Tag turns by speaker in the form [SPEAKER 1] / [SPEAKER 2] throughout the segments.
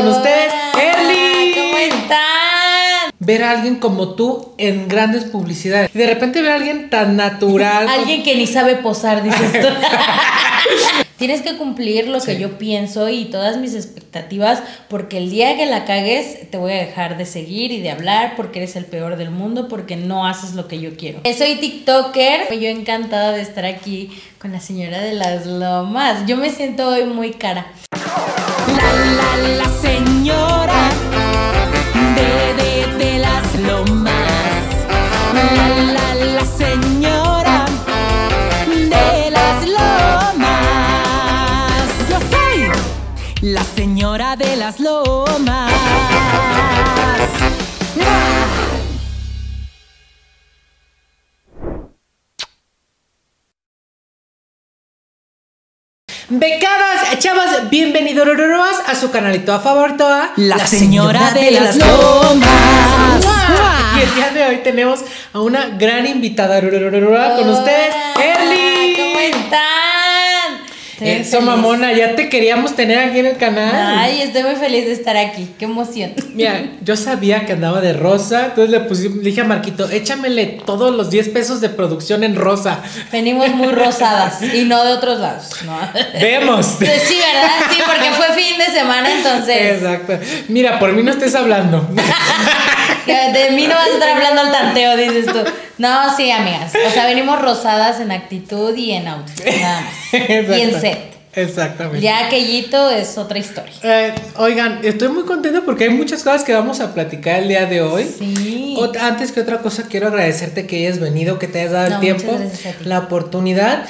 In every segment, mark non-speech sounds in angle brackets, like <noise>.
[SPEAKER 1] con ustedes, Erly.
[SPEAKER 2] ¿Cómo están?
[SPEAKER 1] Ver a alguien como tú en grandes publicidades. Y de repente ver a alguien tan natural. <laughs>
[SPEAKER 2] Alguien que ni sabe posar, dices tú. <laughs> Tienes que cumplir lo que yo pienso y todas mis expectativas, porque el día que la cagues te voy a dejar de seguir y de hablar porque eres el peor del mundo, porque no haces lo que yo quiero. Soy TikToker, yo encantada de estar aquí con la señora de las lomas. Yo me siento hoy muy cara.
[SPEAKER 3] La, la, la señora
[SPEAKER 1] Becadas, chavas, bienvenidos a su canalito favorito, a
[SPEAKER 3] La señora de las lomas.
[SPEAKER 1] Y el día de hoy tenemos a una gran invitada con ustedes, Erly.
[SPEAKER 2] ¿Cómo están? Estoy
[SPEAKER 1] Eso,
[SPEAKER 2] feliz.
[SPEAKER 1] mamona, ya te queríamos tener aquí en el canal.
[SPEAKER 2] Ay, estoy muy feliz de estar aquí. Qué emoción. <laughs>
[SPEAKER 1] Mira, yo sabía que andaba de rosa, entonces le, le dije a Marquito, échamele todos los 10 pesos de producción en rosa.
[SPEAKER 2] Venimos muy rosadas y no de otros lados. ¿no? <laughs>
[SPEAKER 1] Vemos.
[SPEAKER 2] Pues sí, ¿verdad? Sí, porque fue fin de semana, entonces.
[SPEAKER 1] Exacto. Mira, por mí no estés hablando. <laughs>
[SPEAKER 2] De mí no vas a estar <laughs> hablando al tanteo, dices tú. No, sí, amigas. O sea, venimos rosadas en actitud y en outfit, nada más. <laughs> Y en set.
[SPEAKER 1] Exactamente.
[SPEAKER 2] Ya aquellito es otra historia.
[SPEAKER 1] Eh, oigan, estoy muy contenta porque hay muchas cosas que vamos a platicar el día de hoy.
[SPEAKER 2] Sí.
[SPEAKER 1] Antes que otra cosa, quiero agradecerte que hayas venido, que te hayas dado
[SPEAKER 2] No,
[SPEAKER 1] el tiempo, la oportunidad.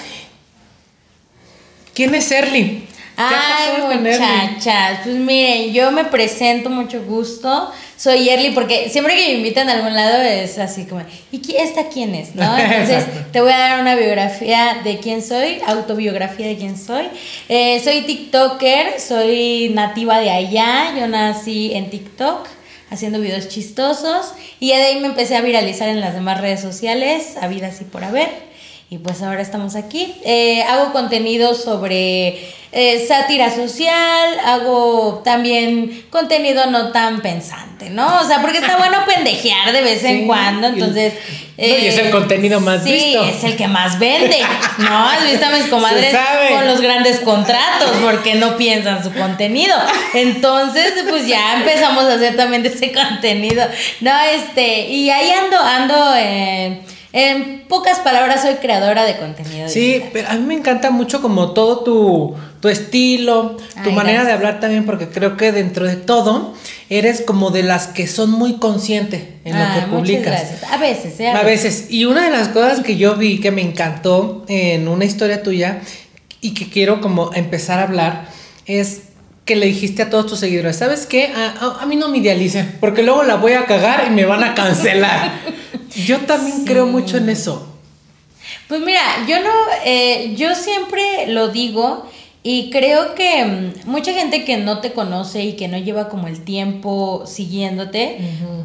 [SPEAKER 1] ¿Quién es Erly? ¿Qué
[SPEAKER 2] Ay, muchachas, pues miren, yo me presento, mucho gusto. Soy Erly, porque siempre que me invitan a algún lado es así como, ¿y esta quién es? ¿No? <laughs> Entonces, te voy a dar una biografía de quién soy, autobiografía de quién soy. Eh, soy TikToker, soy nativa de allá, yo nací en TikTok haciendo videos chistosos y ya de ahí me empecé a viralizar en las demás redes sociales, habidas y por haber. Y pues ahora estamos aquí. Eh, hago contenido sobre eh, sátira social, hago también contenido no tan pensante, ¿no? O sea, porque está bueno pendejear de vez
[SPEAKER 1] Sí,
[SPEAKER 2] en cuando, entonces...
[SPEAKER 1] No, y es el contenido más
[SPEAKER 2] sí,
[SPEAKER 1] visto.
[SPEAKER 2] es el que más vende, ¿no? Has visto a mis <laughs> comadres con los grandes contratos porque no piensan su contenido. Entonces, pues ya empezamos a hacer también de ese contenido. No, este, y ahí ando, ando en pocas palabras, soy creadora de contenido.
[SPEAKER 1] Sí,
[SPEAKER 2] digital.
[SPEAKER 1] pero a mí me encanta mucho como todo tu, tu estilo, tu
[SPEAKER 2] Ay,
[SPEAKER 1] manera de hablar también, porque creo que dentro de todo eres como de las que son muy conscientes en lo
[SPEAKER 2] Ah,
[SPEAKER 1] que
[SPEAKER 2] muchas
[SPEAKER 1] publicas.
[SPEAKER 2] gracias. A veces, ¿eh?
[SPEAKER 1] A veces. Y una de las cosas que yo vi que me encantó en una historia tuya y que quiero como empezar a hablar es que le dijiste a todos tus seguidores, ¿sabes qué? A, a- a mí no me idealicen, porque luego la voy a cagar y me van a cancelar. <laughs> yo también creo mucho en eso.
[SPEAKER 2] Pues mira, yo no, eh, yo siempre lo digo y creo que mm, mucha gente que no te conoce y que no lleva como el tiempo siguiéndote,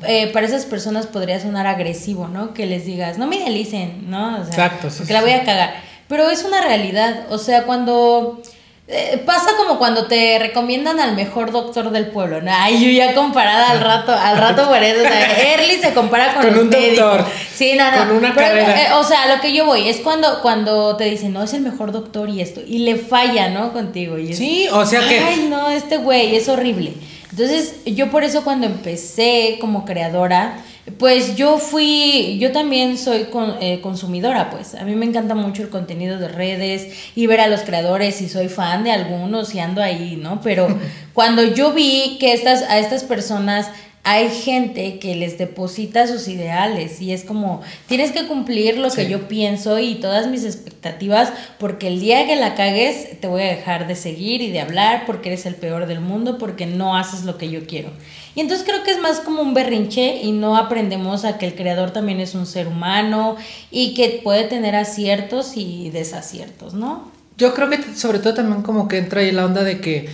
[SPEAKER 2] eh, para esas personas podría sonar agresivo, ¿no? Que les digas, no me idealicen, ¿no? O sea,
[SPEAKER 1] Exacto, sí,
[SPEAKER 2] porque
[SPEAKER 1] sí,
[SPEAKER 2] la voy a cagar. Pero es una realidad, o sea, cuando... eh, pasa como cuando te recomiendan al mejor doctor del pueblo, ¿no? Ay, yo ya comparada al rato, al rato por eso, o sea, Early se compara con,
[SPEAKER 1] Con un
[SPEAKER 2] médicos.
[SPEAKER 1] doctor.
[SPEAKER 2] Sí, no, no.
[SPEAKER 1] Con una
[SPEAKER 2] Pero,
[SPEAKER 1] carrera.
[SPEAKER 2] eh, o sea, lo que yo voy es cuando, cuando te dicen, no, es el mejor doctor y esto, y le falla, ¿no? Contigo. Y es,
[SPEAKER 1] Sí, o sea que...
[SPEAKER 2] Ay, no, este güey es horrible. Entonces, yo por eso cuando empecé como creadora, pues yo fui, yo también soy con- eh, consumidora, pues. A mí me encanta mucho el contenido de redes y ver a los creadores y soy fan de algunos y ando ahí, ¿no? Pero <laughs> cuando yo vi que estas, a estas personas hay gente que les deposita sus ideales y es como, tienes que cumplir lo que yo pienso y todas mis expectativas porque el día que la cagues te voy a dejar de seguir y de hablar porque eres el peor del mundo porque no haces lo que yo quiero. Y entonces creo que es más como un berrinche y no aprendemos a que el creador también es un ser humano y que puede tener aciertos y desaciertos, ¿no?
[SPEAKER 1] Yo creo que sobre todo también como que entra ahí la onda de que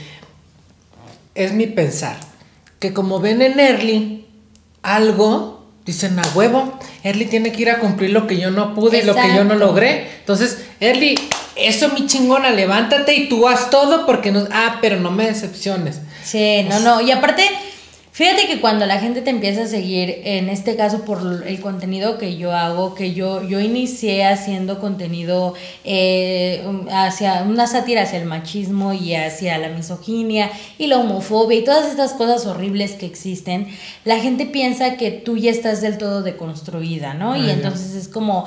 [SPEAKER 1] es mi pensar. Que como ven en Early algo, dicen a huevo, Early tiene que ir a cumplir lo que yo no pude y lo que yo no logré. Entonces, Early, eso mi chingona, levántate y tú haz todo porque no... Ah, pero no me decepciones.
[SPEAKER 2] Sí, no, no. Y aparte, fíjate que cuando la gente te empieza a seguir, en este caso por el contenido que yo hago, que yo, yo inicié haciendo contenido eh, hacia una sátira hacia el machismo y hacia la misoginia y la homofobia y todas estas cosas horribles que existen, la gente piensa que tú ya estás del todo deconstruida, ¿no?
[SPEAKER 1] Ah,
[SPEAKER 2] y entonces es como,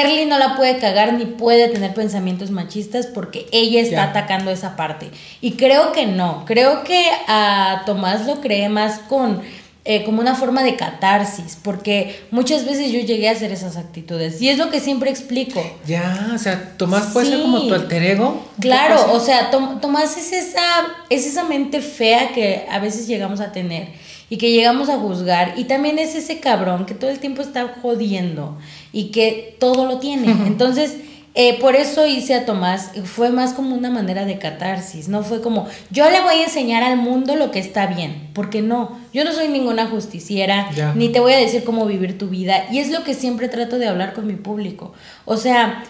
[SPEAKER 2] Early no la puede cagar ni puede tener pensamientos machistas porque ella está atacando esa parte. Y creo que no, creo que a Tomás lo cree más con eh, como una forma de catarsis, porque muchas veces yo llegué a hacer esas actitudes y es lo que siempre explico.
[SPEAKER 1] Ya, o sea, Tomás puede ser como tu alter ego.
[SPEAKER 2] Claro,
[SPEAKER 1] poco
[SPEAKER 2] o sea, Tom- Tomás es esa, es esa mente fea que a veces llegamos a tener y que llegamos a juzgar y también es ese cabrón que todo el tiempo está jodiendo y que todo lo tiene. Entonces, eh, por eso hice a Tomás, fue más como una manera de catarsis, no fue como yo le voy a enseñar al mundo lo que está bien, porque no, yo no soy ninguna justiciera, ni te voy a decir cómo vivir tu vida y es lo que siempre trato de hablar con mi público. O sea,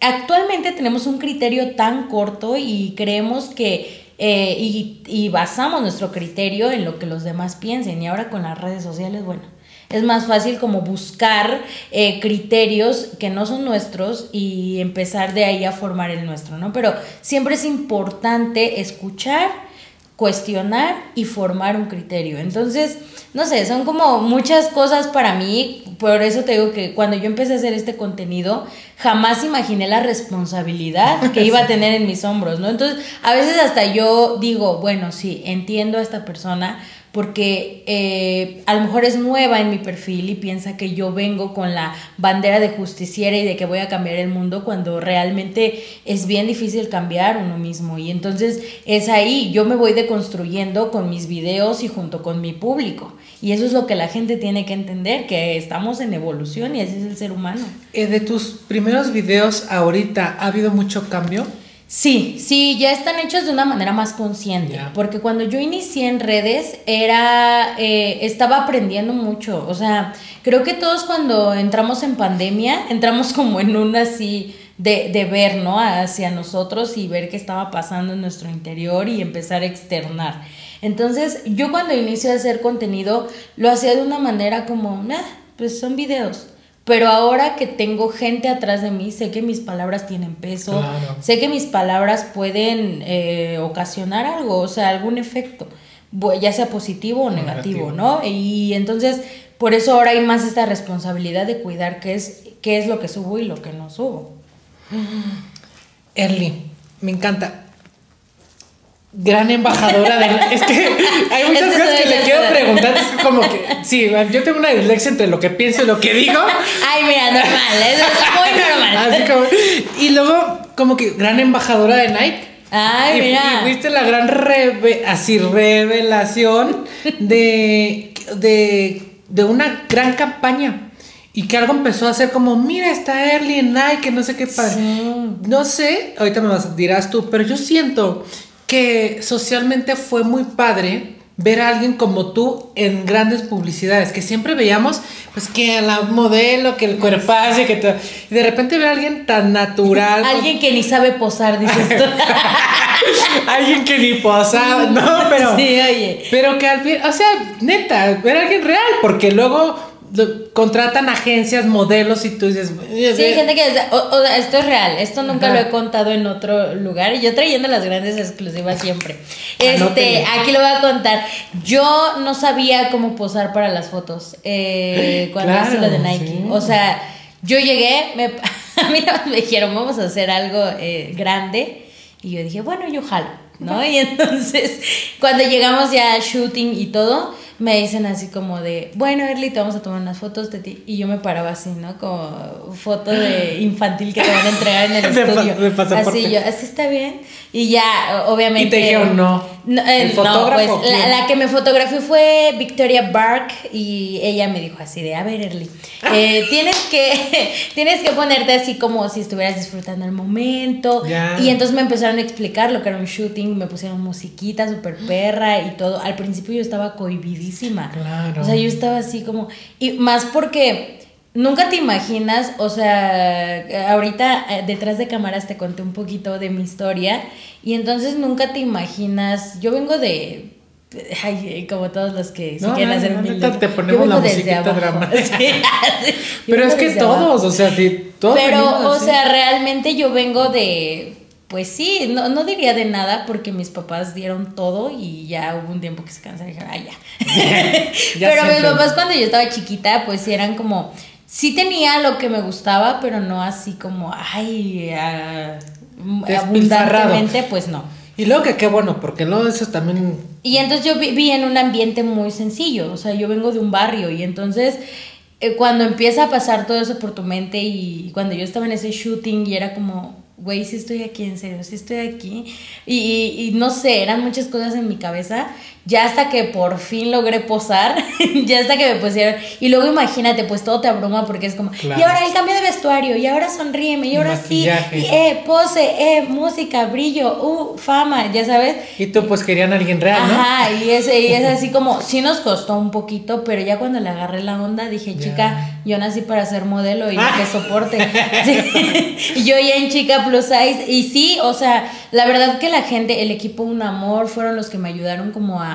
[SPEAKER 2] actualmente tenemos un criterio tan corto y creemos que eh, y, y basamos nuestro criterio en lo que los demás piensen y ahora con las redes sociales, bueno. Es más fácil como buscar eh, criterios que no son nuestros y empezar de ahí a formar el nuestro, ¿no? Pero siempre es importante escuchar, cuestionar y formar un criterio. Entonces, no sé, son como muchas cosas para mí. Por eso te digo que cuando yo empecé a hacer este contenido, jamás imaginé la responsabilidad que iba a tener en mis hombros, ¿no? Entonces, a veces hasta yo digo, bueno, sí, entiendo a esta persona porque eh, a lo mejor es nueva en mi perfil y piensa que yo vengo con la bandera de justiciera y de que voy a cambiar el mundo cuando realmente es bien difícil cambiar uno mismo. Y entonces es ahí, yo me voy deconstruyendo con mis videos y junto con mi público. Y eso es lo que la gente tiene que entender, que estamos en evolución y ese es el ser humano.
[SPEAKER 1] Eh, de tus primeros videos ahorita, ¿ha habido mucho cambio?
[SPEAKER 2] Sí, sí, ya están hechos de una manera más consciente, porque cuando yo inicié en redes era, eh, estaba aprendiendo mucho, o sea, creo que todos cuando entramos en pandemia, <laughs> entramos como en un así de, de ver, ¿no? Hacia nosotros y ver qué estaba pasando en nuestro interior y empezar a externar. Entonces, yo cuando inicio a hacer contenido, lo hacía de una manera como, nah, pues son videos. Pero ahora que tengo gente atrás de mí, sé que mis palabras tienen peso,
[SPEAKER 1] Claro.
[SPEAKER 2] sé que mis palabras pueden eh, ocasionar algo, o sea, algún efecto, ya sea positivo o negativo,
[SPEAKER 1] Negativo.
[SPEAKER 2] ¿no? Y entonces, por eso ahora hay más esta responsabilidad de cuidar qué es, qué es lo que subo y lo que no subo.
[SPEAKER 1] Erly, me encanta. Gran embajadora de la- <laughs> Es que hay muchas cosas que le quiero preguntar. Es como que, sí, yo tengo una dislexia entre lo que pienso y lo que digo.
[SPEAKER 2] Ay, mira, normal, eso es muy <laughs> normal.
[SPEAKER 1] Así como, y luego, como que gran embajadora de Nike.
[SPEAKER 2] Ay,
[SPEAKER 1] y,
[SPEAKER 2] mira.
[SPEAKER 1] y viste la gran reve- así revelación de, de, de una gran campaña. Y que algo empezó a hacer como, mira, está Early en Nike, no sé qué padre.
[SPEAKER 2] Sí.
[SPEAKER 1] No sé, ahorita me vas, dirás tú, pero yo siento que socialmente fue muy padre ver a alguien como tú en grandes publicidades, que siempre veíamos, pues que la modelo, que el cuerpazo, que todo. Y de repente ver a alguien tan natural. <laughs>
[SPEAKER 2] Alguien que ni sabe posar, dices tú. <laughs>
[SPEAKER 1] alguien que ni posaba, no, <laughs> pero.
[SPEAKER 2] Sí, oye.
[SPEAKER 1] Pero que al fin, o sea, neta, ver a alguien real, porque luego contratan agencias, modelos y tú dices.
[SPEAKER 2] Sí, hay gente que dice, o, o esto es real, esto nunca
[SPEAKER 1] Ajá.
[SPEAKER 2] lo he contado en otro lugar y yo trayendo las grandes exclusivas siempre. Este,
[SPEAKER 1] Anótenle.
[SPEAKER 2] aquí lo voy a contar. Yo no sabía cómo posar para las fotos eh, cuando
[SPEAKER 1] Claro,
[SPEAKER 2] hice lo de Nike.
[SPEAKER 1] sí.
[SPEAKER 2] O sea, yo llegué, me, <laughs> a mí me dijeron, vamos a hacer algo eh, grande y yo dije, bueno, yo jalo, ¿no? Y entonces, cuando llegamos ya al shooting y todo, me dicen así como de, bueno, Erly, te vamos a tomar unas fotos de ti. Y yo me paraba así, ¿no? Como foto de <laughs> infantil que te van a entregar en el
[SPEAKER 1] De pa-
[SPEAKER 2] estudio.
[SPEAKER 1] de
[SPEAKER 2] así yo, así está bien. Y ya, obviamente.
[SPEAKER 1] Y te dijeron no.
[SPEAKER 2] Eh,
[SPEAKER 1] ¿El
[SPEAKER 2] no,
[SPEAKER 1] fotógrafo
[SPEAKER 2] pues, la, que me fotografió fue Victoria Bark y ella me dijo así de, a ver, Erly, <laughs> eh, tienes que <laughs> tienes que ponerte así como si estuvieras disfrutando el momento. Y entonces me empezaron a explicar lo que era un shooting, me pusieron musiquita súper perra y todo. Al principio yo estaba cohibidísima.
[SPEAKER 1] Claro.
[SPEAKER 2] O sea, yo estaba así como, y más porque... Nunca te imaginas, o sea, ahorita eh, detrás de cámaras te conté un poquito de mi historia y entonces nunca te imaginas, yo vengo de Ay, como todos los que se quieren
[SPEAKER 1] no,
[SPEAKER 2] hacer
[SPEAKER 1] no, neta, te ponemos la musiquita dramática. <laughs>
[SPEAKER 2] Sí, sí. <laughs>
[SPEAKER 1] Pero es que
[SPEAKER 2] abajo.
[SPEAKER 1] todos, o sea, sí, todos
[SPEAKER 2] Pero, o
[SPEAKER 1] así.
[SPEAKER 2] sea, realmente yo vengo de. Pues sí, no, no diría de nada porque mis papás dieron todo y ya hubo un tiempo que se cansaron y dijeron, ay, ya. <laughs>
[SPEAKER 1] Ya
[SPEAKER 2] pero mis papás cuando yo estaba chiquita, pues sí eran como. Sí tenía lo que me gustaba, pero no así como, ay, ah,
[SPEAKER 1] Despilfarrado.
[SPEAKER 2] abundantemente, pues no.
[SPEAKER 1] Y luego que qué bueno, porque luego eso también.
[SPEAKER 2] Y entonces yo viví en un ambiente muy sencillo, o sea, yo vengo de un barrio y entonces eh, cuando empieza a pasar todo eso por tu mente y cuando yo estaba en ese shooting y era como, güey, sí estoy aquí, en serio, sí estoy aquí. Y, y- y no sé, eran muchas cosas en mi cabeza, ya hasta que por fin logré posar, <laughs> ya hasta que me pusieron, y luego imagínate, pues todo te abruma porque es como,
[SPEAKER 1] Claro.
[SPEAKER 2] y ahora el cambio de vestuario, y ahora sonríeme, y ahora sí, y eh, pose, eh, música, brillo, uh, fama, ya sabes.
[SPEAKER 1] Y tú, pues querían a alguien real, ¿no?
[SPEAKER 2] Ajá, y es, y es así <laughs> como, sí nos costó un poquito, pero ya cuando le agarré la onda dije, chica, yo nací para ser modelo y
[SPEAKER 1] Ah.
[SPEAKER 2] que <laughs> soporte. Sí. Yo ya en chica plus size, y sí, o sea, la verdad que la gente, el equipo Un Amor, fueron los que me ayudaron como a...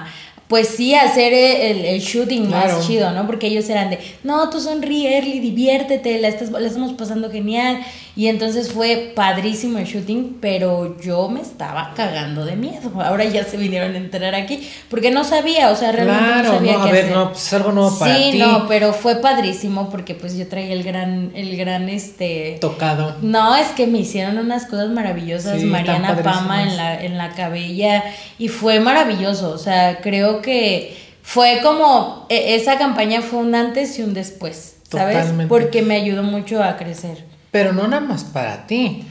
[SPEAKER 2] Pues sí, hacer el, el shooting
[SPEAKER 1] Claro.
[SPEAKER 2] más chido, ¿no? Porque ellos eran de, no, tú sonríe, Early, diviértete, la, estás, la estamos pasando genial. Y entonces fue padrísimo el shooting, pero yo me estaba cagando de miedo. <laughs> Ahora ya se vinieron a enterar aquí, porque no sabía, o sea, realmente no
[SPEAKER 1] Claro,
[SPEAKER 2] sabía
[SPEAKER 1] no, a
[SPEAKER 2] qué
[SPEAKER 1] ver,
[SPEAKER 2] hacer.
[SPEAKER 1] no, pues es algo nuevo para
[SPEAKER 2] sí,
[SPEAKER 1] ti.
[SPEAKER 2] no, pero fue padrísimo porque pues yo traía el gran, el gran, este...
[SPEAKER 1] Tocado.
[SPEAKER 2] No, es que me hicieron unas cosas maravillosas,
[SPEAKER 1] Sí,
[SPEAKER 2] Mariana Pama en la, en la cabella, y fue maravilloso, o sea, creo que fue como, e- esa campaña fue un antes y un después, ¿sabes?
[SPEAKER 1] Totalmente.
[SPEAKER 2] Porque me ayudó mucho a crecer.
[SPEAKER 1] Pero no nada más para ti.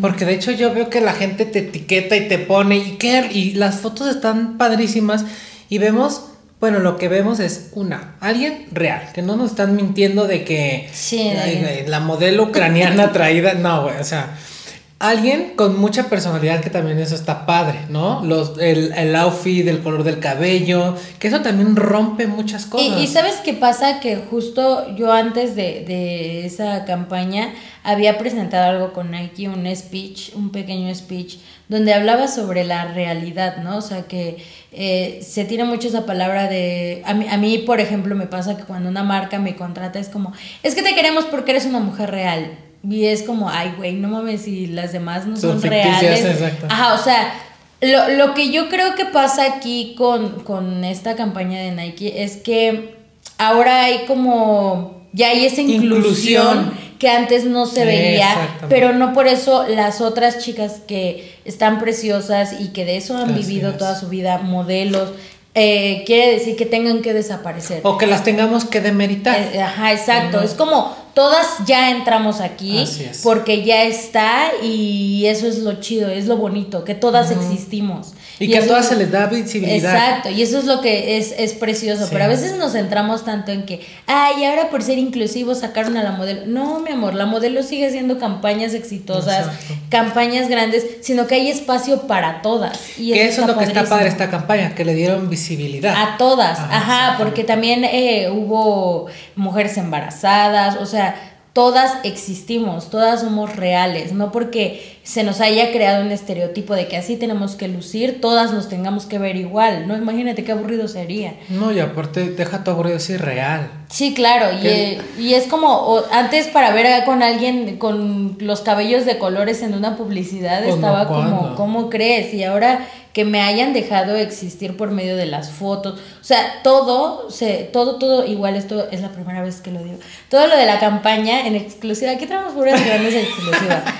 [SPEAKER 1] Porque de hecho yo veo que la gente te etiqueta y te pone y que y las fotos están padrísimas y vemos, bueno, lo que vemos es una, alguien real, que no nos están mintiendo de que
[SPEAKER 2] Sí,
[SPEAKER 1] güey, la modelo ucraniana traída, no, güey, o sea, alguien con mucha personalidad que también eso está padre, ¿no? Los el, el outfit, el color del cabello, que eso también rompe muchas cosas.
[SPEAKER 2] Y, y sabes qué pasa que justo yo antes de, de esa campaña había presentado algo con Nike, un speech, un pequeño speech, donde hablaba sobre la realidad, ¿no? O sea que eh, se tiene mucho esa palabra de... A mí, a mí, por ejemplo, me pasa que cuando una marca me contrata es como, es que te queremos porque eres una mujer real. Y es como, ay, güey, no mames, si las demás no
[SPEAKER 1] Son
[SPEAKER 2] son, reales.
[SPEAKER 1] exacto.
[SPEAKER 2] Ajá, o sea, lo, lo que yo creo que pasa aquí con, con esta campaña de Nike es que ahora hay como, ya hay esa inclusión,
[SPEAKER 1] Inclusión.
[SPEAKER 2] que antes no se veía, pero no por eso las otras chicas que están preciosas y que de eso han
[SPEAKER 1] Así
[SPEAKER 2] vivido
[SPEAKER 1] es.
[SPEAKER 2] toda su vida, modelos, eh, quiere decir que tengan que desaparecer.
[SPEAKER 1] o que las tengamos que demeritar.
[SPEAKER 2] Eh, Ajá, exacto. Es como todas ya entramos aquí
[SPEAKER 1] Así es.
[SPEAKER 2] porque ya está y eso es lo chido, es lo bonito, que todas existimos.
[SPEAKER 1] Y que a todas se les da visibilidad.
[SPEAKER 2] Exacto, y eso es lo que es, es precioso,
[SPEAKER 1] Sí.
[SPEAKER 2] pero a veces nos centramos tanto en que, ay, ahora por ser inclusivos sacaron a la modelo. No, mi amor, la modelo sigue haciendo campañas exitosas,
[SPEAKER 1] Exacto.
[SPEAKER 2] campañas grandes, sino que hay espacio para todas. Y
[SPEAKER 1] Que eso es lo que está padre esta campaña, que le dieron visibilidad.
[SPEAKER 2] A todas,
[SPEAKER 1] Ajá,
[SPEAKER 2] ajá, porque también eh, hubo mujeres embarazadas, o sea, todas existimos, todas somos reales, no porque se nos haya creado un estereotipo de que así tenemos que lucir, todas nos tengamos que ver igual, ¿no? Imagínate qué aburrido sería.
[SPEAKER 1] No, y aparte, deja tu aburrido, es irreal.
[SPEAKER 2] Sí, claro, y, eh, y es como o- antes para ver con alguien con los cabellos de colores en una publicidad
[SPEAKER 1] Pues
[SPEAKER 2] estaba como, ¿cómo crees? Y ahora que me hayan dejado existir por medio de las fotos, o sea, todo, se, todo, todo, igual esto es la primera vez que lo digo, todo lo de la campaña en exclusiva, aquí traemos puras grandes exclusivas. <laughs>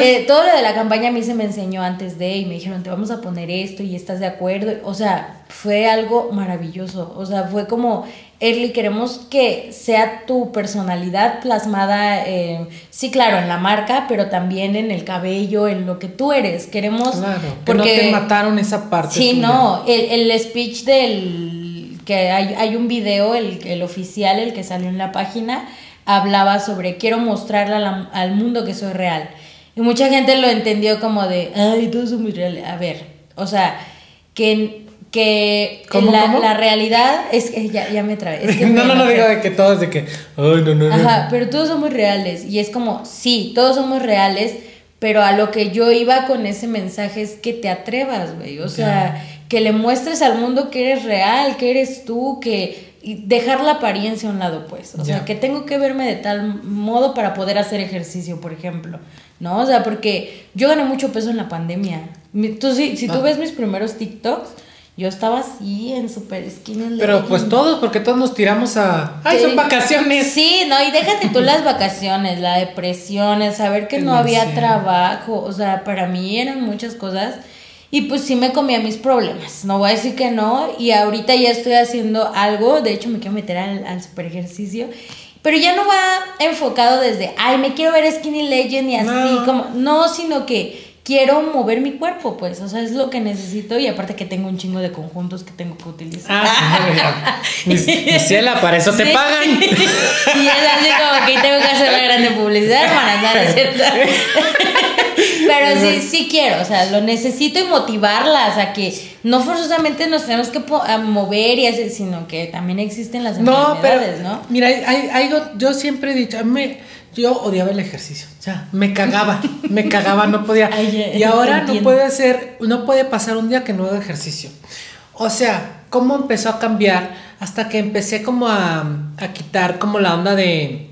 [SPEAKER 2] Eh, todo lo de la campaña a mí se me enseñó antes de y me dijeron, te vamos a poner esto y estás de acuerdo. O sea, fue algo maravilloso. O sea, fue como, Erly, queremos que sea tu personalidad plasmada, eh, sí, claro, en la marca, pero también en el cabello, en lo que tú eres. Queremos...
[SPEAKER 1] Claro, que no te mataron esa parte.
[SPEAKER 2] Sí,
[SPEAKER 1] tuya.
[SPEAKER 2] no, el, el speech del que hay, hay un video, el, el oficial, el que salió en la página, hablaba sobre quiero mostrarle la- al mundo que soy real. Y mucha gente lo entendió como de, ay, todos son muy reales. A ver, o sea, que, que
[SPEAKER 1] ¿Cómo,
[SPEAKER 2] la,
[SPEAKER 1] cómo?
[SPEAKER 2] la realidad es que ya, ya me trabé. es que <laughs>
[SPEAKER 1] no, no, no digo de que todos de que, ay, no, no, no.
[SPEAKER 2] Ajá, pero todos somos reales. Y es como, sí, todos somos reales, pero a lo que yo iba con ese mensaje es que te atrevas, güey. O sea, que le muestres al mundo que eres real, que eres tú, que y dejar la apariencia a un lado, pues. O sea, que tengo que verme de tal modo para poder hacer ejercicio, por ejemplo. ¿No? O sea, porque yo gané mucho peso en la pandemia. Mi- Tú, si, si tú
[SPEAKER 1] Ah.
[SPEAKER 2] ves mis primeros TikToks, yo estaba así en super skinny.
[SPEAKER 1] Pero pues todos, porque todos nos tiramos a. ¡Ay, son vacaciones!
[SPEAKER 2] Sí, no, y déjate tú las vacaciones, la depresión, el saber que no había trabajo, o sea, para mí eran muchas cosas. Y pues sí me comía mis problemas, no voy a decir que no. Y ahorita ya estoy haciendo algo, de hecho me quiero meter al, al super ejercicio. Pero ya no va enfocado desde, ay, me quiero ver Skinny Legend y así,
[SPEAKER 1] No.
[SPEAKER 2] como, no, sino que quiero mover mi cuerpo, pues, o sea, es lo que necesito y aparte que tengo un chingo de conjuntos que tengo que utilizar.
[SPEAKER 1] Ah, <laughs> para eso te pagan. <laughs>
[SPEAKER 2] y es así como que tengo que hacer la grande publicidad, hermana, ¿no es cierto? Pero sí, sí quiero, o sea, lo necesito y motivarlas a que no forzosamente nos tenemos que mover y hacer, sino que también existen las
[SPEAKER 1] No, pero
[SPEAKER 2] ¿no?
[SPEAKER 1] mira, hay, hay- yo siempre he dicho, me- yo odiaba el ejercicio, o sea, me cagaba, <laughs> me cagaba, no podía.
[SPEAKER 2] Ay,
[SPEAKER 1] y ahora no puede hacer, no puede pasar un día que no haga ejercicio. O sea, cómo empezó a cambiar hasta que empecé como a, a quitar como la onda de,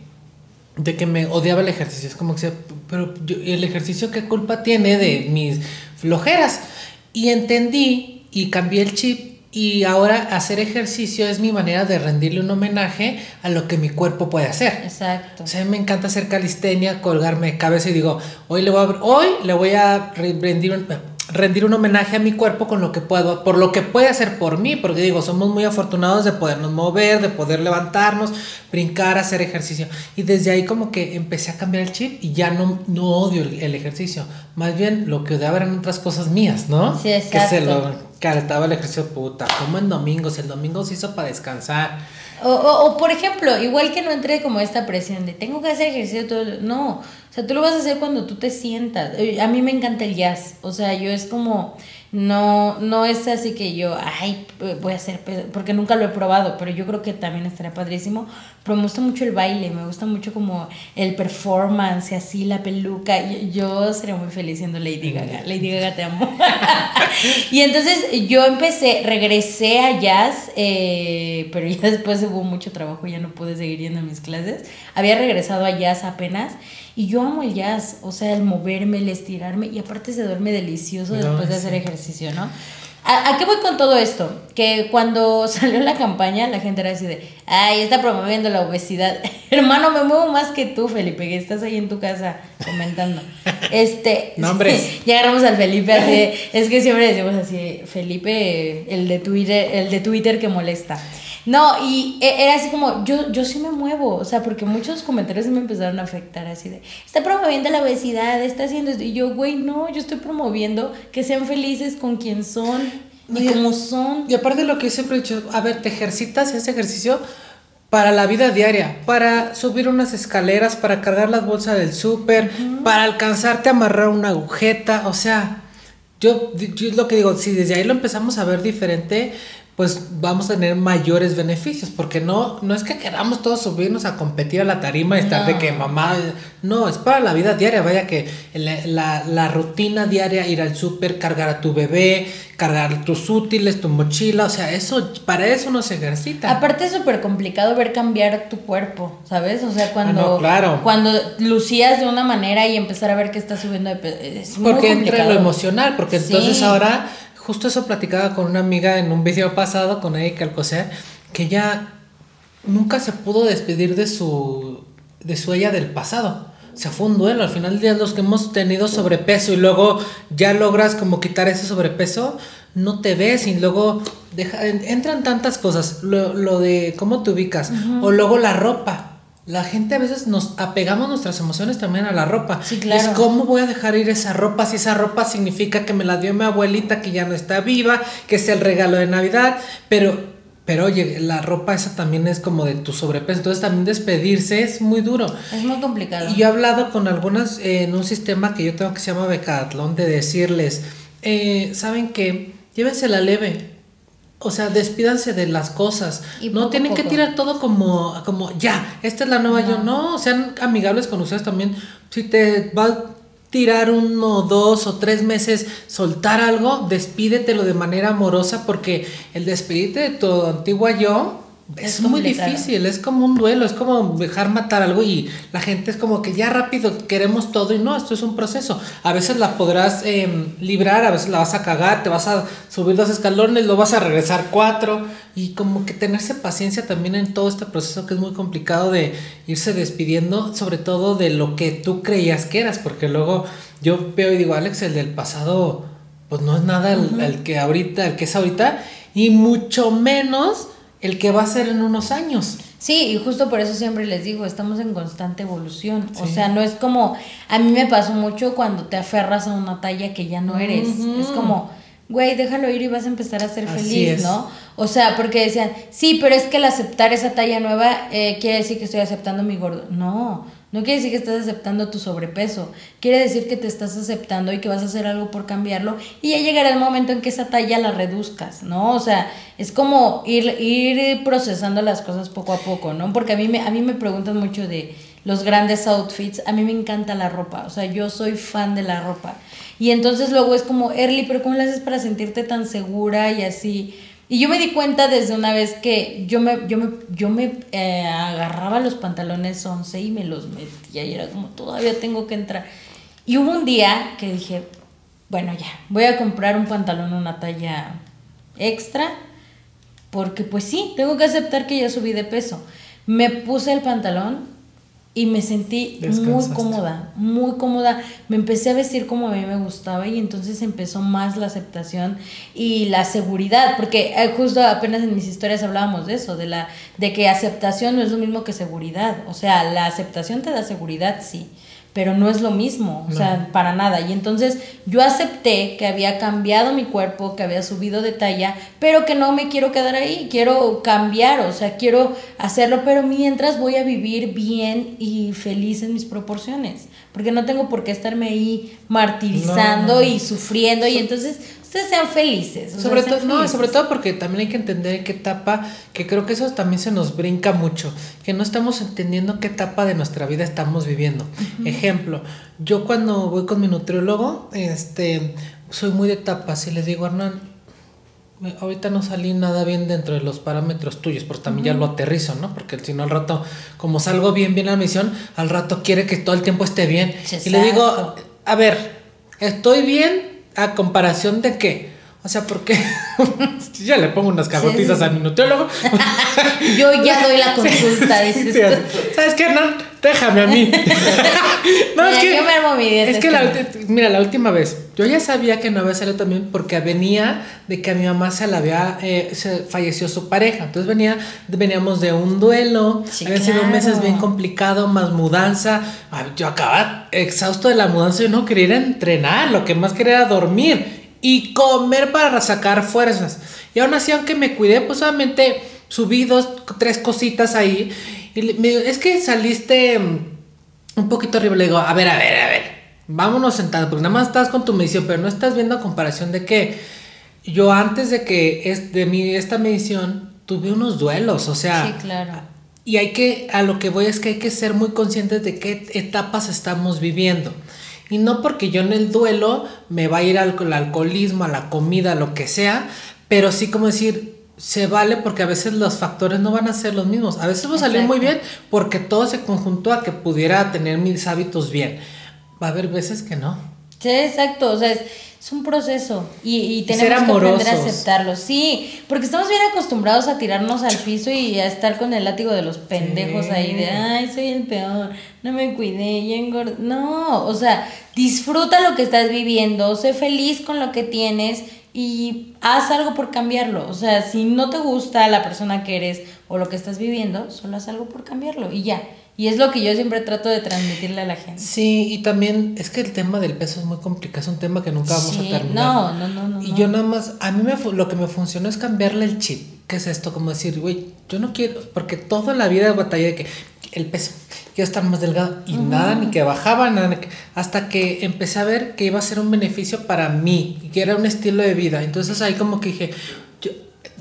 [SPEAKER 1] de que me odiaba el ejercicio. Es como que, decía, pero yo- el ejercicio qué culpa tiene de mis flojeras. Y entendí y cambié el chip y ahora hacer ejercicio es mi manera de rendirle un homenaje a lo que mi cuerpo puede hacer.
[SPEAKER 2] Exacto.
[SPEAKER 1] O sea, me encanta hacer calistenia, colgarme de cabeza y digo, hoy le voy a, hoy le voy a re- rendir un, rendir un homenaje a mi cuerpo con lo que puedo, por lo que puede hacer por mí, porque digo, somos muy afortunados de podernos mover, de poder levantarnos, brincar, hacer ejercicio. Y desde ahí como que empecé a cambiar el chip y ya no, no odio el, el ejercicio. Más bien lo que odiaba eran otras cosas mías, ¿no?
[SPEAKER 2] Sí,
[SPEAKER 1] Que se
[SPEAKER 2] exacto.
[SPEAKER 1] lo caretaba el ejercicio, puta, como en domingos, el domingo se hizo para descansar.
[SPEAKER 2] O, o, o, por ejemplo, igual que no entre como esta presión de tengo que hacer ejercicio todo el-". No, o sea, tú lo vas a hacer cuando tú te sientas. Eh, A mí me encanta el jazz. O sea, yo es como. No, no es así que yo, ay, voy a hacer, pe-", porque nunca lo he probado, pero yo creo que también estaría padrísimo. Pero me gusta mucho el baile, me gusta mucho como el performance, y así la peluca. Yo, yo sería muy feliz siendo Lady Gaga. Lady Gaga, te amo. <laughs> y entonces yo empecé, regresé a jazz, eh, pero ya después hubo mucho trabajo, ya no pude seguir yendo a mis clases. Había regresado a jazz apenas y yo amo el jazz, o sea, el moverme, el estirarme y aparte se duerme delicioso
[SPEAKER 1] No,
[SPEAKER 2] después de
[SPEAKER 1] sí.
[SPEAKER 2] hacer ejercicio, ¿no? ¿A, a qué voy con todo esto? Que cuando <laughs> salió la campaña la gente era así de, ay, está promoviendo la obesidad. <laughs> Hermano, me muevo más que tú, Felipe, que estás ahí en tu casa comentando. <laughs> Este,
[SPEAKER 1] Nombres.
[SPEAKER 2] ya agarramos al Felipe así es que siempre decimos así, Felipe, el de Twitter, el de Twitter que molesta. No, y e- era así como, yo, yo sí me muevo, o sea, porque muchos comentarios me empezaron a afectar, así de, está promoviendo la obesidad, está haciendo esto, y yo, güey, no, yo estoy promoviendo que sean felices con quien son y como son.
[SPEAKER 1] Y aparte lo que yo siempre he dicho, a ver, te ejercitas ese ejercicio para la vida diaria, para subir unas escaleras, para cargar las bolsas del súper, para alcanzarte a amarrar una agujeta, o sea, yo, yo es lo que digo, si desde ahí lo empezamos a ver diferente, pues vamos a tener mayores beneficios, porque no, no es que queramos todos subirnos a competir a la tarima y estar de
[SPEAKER 2] No.
[SPEAKER 1] que mamá, no, es para la vida diaria, vaya que la, la- la rutina diaria, ir al súper, cargar a tu bebé, cargar tus útiles, tu mochila, o sea, eso, para eso uno se ejercita.
[SPEAKER 2] Aparte es súper complicado ver cambiar tu cuerpo, ¿sabes? O sea, cuando,
[SPEAKER 1] Ah, no, claro.
[SPEAKER 2] cuando lucías de una manera y empezar a ver que estás subiendo de peso, es muy
[SPEAKER 1] Porque entra
[SPEAKER 2] complicado.
[SPEAKER 1] lo emocional, porque entonces ahora, justo eso platicaba con una amiga en un video pasado, con Erika Alcocer, que ella nunca se pudo despedir de su, de su ella del pasado. O sea, fue un duelo. Al final del día, los que hemos tenido sobrepeso y luego ya logras como quitar ese sobrepeso, no te ves y luego deja- entran tantas cosas. Lo, lo de cómo te ubicas. O luego la ropa. La gente a veces nos apegamos nuestras emociones también a la ropa.
[SPEAKER 2] Sí, claro.
[SPEAKER 1] Es ¿Cómo voy a dejar ir esa ropa si esa ropa significa que me la dio mi abuelita que ya no está viva, que es el regalo de Navidad? Pero, pero oye, la ropa esa también es como de tu sobrepeso. Entonces también despedirse es muy duro.
[SPEAKER 2] Es muy complicado.
[SPEAKER 1] Y yo he hablado con algunas eh, en un sistema que yo tengo que se llama Becatlón de decirles, eh, ¿saben qué? Llévensela leve. O sea, despídanse de las cosas.
[SPEAKER 2] Y
[SPEAKER 1] no
[SPEAKER 2] a
[SPEAKER 1] tienen que tirar todo como, como ya, esta es la nueva yo. No, sean amigables con ustedes también. Si te va, tirar uno, dos o tres meses, soltar algo, despídetelo de manera amorosa porque el despedirte de tu antigua yo es, muy difícil, es como un duelo, es como dejar matar algo y la gente es como que ya rápido queremos todo y no, esto es un proceso. A veces la podrás em, librar, a veces la vas a cagar, te vas a subir dos escalones, lo vas a regresar cuatro y como que tenerse paciencia también en todo este proceso que es muy complicado de irse despidiendo, sobre todo de lo que tú creías que eras, porque luego yo veo y digo, Alex, el del pasado pues no es nada el, el que ahorita, el que es ahorita y mucho menos el que va a ser en unos años.
[SPEAKER 2] Sí, y justo por eso siempre les digo, estamos en constante evolución. O sea, no es como, a mí me pasó mucho cuando te aferras a una talla que ya no eres. Es como, güey, déjalo ir y vas a empezar a ser
[SPEAKER 1] Así
[SPEAKER 2] feliz,
[SPEAKER 1] es.
[SPEAKER 2] ¿no? O sea, porque decían, sí, pero es que el aceptar esa talla nueva eh, quiere decir que estoy aceptando mi gordo. No, no quiere decir que estás aceptando tu sobrepeso. Quiere decir que te estás aceptando y que vas a hacer algo por cambiarlo. Y ya llegará el momento en que esa talla la reduzcas, ¿no? O sea, es como ir, ir procesando las cosas poco a poco, ¿no? Porque a mí, me, a mí me preguntan mucho de los grandes outfits. A mí me encanta la ropa. O sea, yo soy fan de la ropa. Y entonces luego es como, Early, pero ¿cómo le haces para sentirte tan segura y así? Y yo me di cuenta desde una vez que yo me, yo me, yo me eh, agarraba los pantalones 11 y me los metía y era como, todavía tengo que entrar. Y hubo un día que dije, bueno, ya, voy a comprar un pantalón una talla extra, porque pues sí, tengo que aceptar que ya subí de peso. Me puse el pantalón y me sentí muy cómoda, muy cómoda. Me empecé a vestir como a mí me gustaba y entonces empezó más la aceptación y la seguridad, porque eh, justo apenas en mis historias hablábamos de eso, de la de que aceptación no es lo mismo que seguridad. O sea, la aceptación te da seguridad, sí, pero no es lo mismo, o sea, para nada. Y entonces yo acepté que había cambiado mi cuerpo, que había subido de talla, pero que no me quiero quedar ahí, quiero cambiar, o sea, quiero hacerlo, pero mientras voy a vivir bien y feliz en mis proporciones, porque no tengo por qué estarme ahí martirizando
[SPEAKER 1] No, no, no.
[SPEAKER 2] y sufriendo y entonces sean felices. o
[SPEAKER 1] Sobre todo, no,
[SPEAKER 2] felices.
[SPEAKER 1] sobre todo porque también hay que entender en qué etapa, que creo que eso también se nos brinca mucho, que no estamos entendiendo qué etapa de nuestra vida estamos viviendo. Ejemplo, yo cuando voy con mi nutriólogo, este, soy muy de etapas y les digo, Hernán, ahorita no salí nada bien dentro de los parámetros tuyos, porque también ya lo aterrizo, ¿no? Porque si no al rato, como salgo bien, bien a la misión, al rato quiere que todo el tiempo esté bien. Y le digo, a ver, estoy bien a comparación de qué. O sea, porque <laughs> ya le pongo unas cagotizas
[SPEAKER 2] Sí, sí,
[SPEAKER 1] a mi nutriólogo. <laughs>
[SPEAKER 2] Yo ya doy la consulta, <laughs> dices
[SPEAKER 1] Sí, ¿Sabes qué, Hernán? Déjame a mí. no,
[SPEAKER 2] Mira, yo me armo mi dieta
[SPEAKER 1] Es que la, mira, la última vez, yo ya sabía que no había salido también porque venía de que a mi mamá se la había, eh, se falleció su pareja. Entonces venía, veníamos de un duelo,
[SPEAKER 2] Sí,
[SPEAKER 1] habían sido
[SPEAKER 2] claro.
[SPEAKER 1] meses bien complicado, más mudanza. Ah, Yo acababa exhausto de la mudanza y no quería ir a entrenar, lo que más quería era dormir y comer para sacar fuerzas. Y aún así, aunque me cuidé, pues solamente subí dos, tres cositas ahí. Y me dijo, es que saliste mm, un poquito horrible. Le digo, a ver, a ver, a ver, vámonos sentados, porque nada más estás con tu medición, pero no estás viendo a comparación de que yo antes de que es, de mi, esta medición tuve unos duelos, o sea,
[SPEAKER 2] Sí, claro.
[SPEAKER 1] y hay que, a lo que voy es que hay que ser muy conscientes de qué etapas estamos viviendo. Y no porque yo en el duelo me va a ir al, al alcoholismo, a la comida, lo que sea, pero sí como decir, se vale porque a veces los factores no van a ser los mismos. A veces va a salir muy bien porque todo se conjuntó a que pudiera tener mis hábitos bien. Va a haber veces que no.
[SPEAKER 2] Sí, exacto, o sea, es, es un proceso y, tenemos que aprender a aceptarlo. Sí, porque estamos bien acostumbrados a tirarnos al piso y a estar con el látigo de los pendejos
[SPEAKER 1] Sí.
[SPEAKER 2] ahí de, ay, soy el peor, no me cuidé, ya engordé. No, o sea, disfruta lo que estás viviendo, sé feliz con lo que tienes y haz algo por cambiarlo. O sea, si no te gusta la persona que eres o lo que estás viviendo, solo haz algo por cambiarlo y ya. Y es lo que yo siempre trato de transmitirle a la gente.
[SPEAKER 1] Sí, y también es que el tema del peso es muy complicado, es un tema que nunca vamos
[SPEAKER 2] Sí,
[SPEAKER 1] a terminar.
[SPEAKER 2] no, no, no, no,
[SPEAKER 1] Y
[SPEAKER 2] no.
[SPEAKER 1] yo nada más, a mí me, lo que me funcionó es cambiarle el chip. ¿Qué es esto? Como decir, güey, yo no quiero, porque toda la vida batallé de que el peso, quiero estar más delgado y nada, ni que bajaba, nada, hasta que empecé a ver que iba a ser un beneficio para mí y que era un estilo de vida. Entonces ahí como que dije, yo-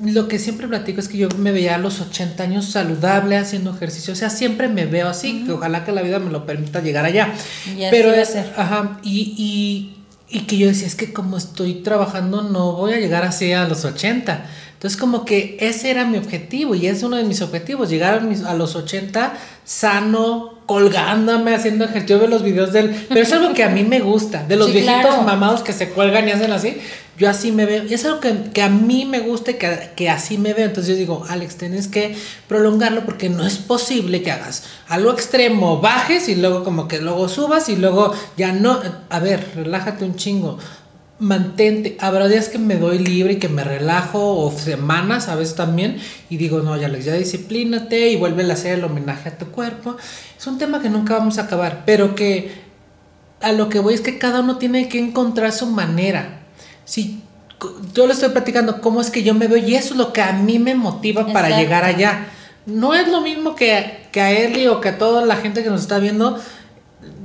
[SPEAKER 1] lo que siempre platico es que yo me veía a los 80 años saludable, haciendo ejercicio. O sea, siempre me veo así, que ojalá que la vida me lo permita llegar allá.
[SPEAKER 2] Y así
[SPEAKER 1] Pero
[SPEAKER 2] va a
[SPEAKER 1] es,
[SPEAKER 2] ser.
[SPEAKER 1] ajá, y, y, y que yo decía, es que como estoy trabajando, no voy a llegar así a los 80. Entonces, como que ese era mi objetivo y es uno de mis objetivos, llegar a, mis- a los 80 sano, colgándome, haciendo ejercicio. Yo veo los videos del. Pero es algo que a mí me gusta, de los
[SPEAKER 2] Sí,
[SPEAKER 1] viejitos
[SPEAKER 2] claro.
[SPEAKER 1] mamados que se cuelgan y hacen así. Yo así me veo. Y es algo que, que a mí me gusta y que, que así me veo. Entonces yo digo, Alex, tienes que prolongarlo porque no es posible que hagas algo extremo, bajes y luego como que luego subas y luego ya no. A ver, relájate un chingo. Mantente. Habrá días que me doy libre y que me relajo o semanas a veces también y digo, no, ya Alex, ya disciplínate y vuelve a hacer el homenaje a tu cuerpo. Es un tema que nunca vamos a acabar, pero que a lo que voy es que cada uno tiene que encontrar su manera. Si yo le estoy platicando cómo es que yo me veo y eso es lo que a mí me motiva para llegar allá. No es lo mismo que, que a Eli o que a toda la gente que nos está viendo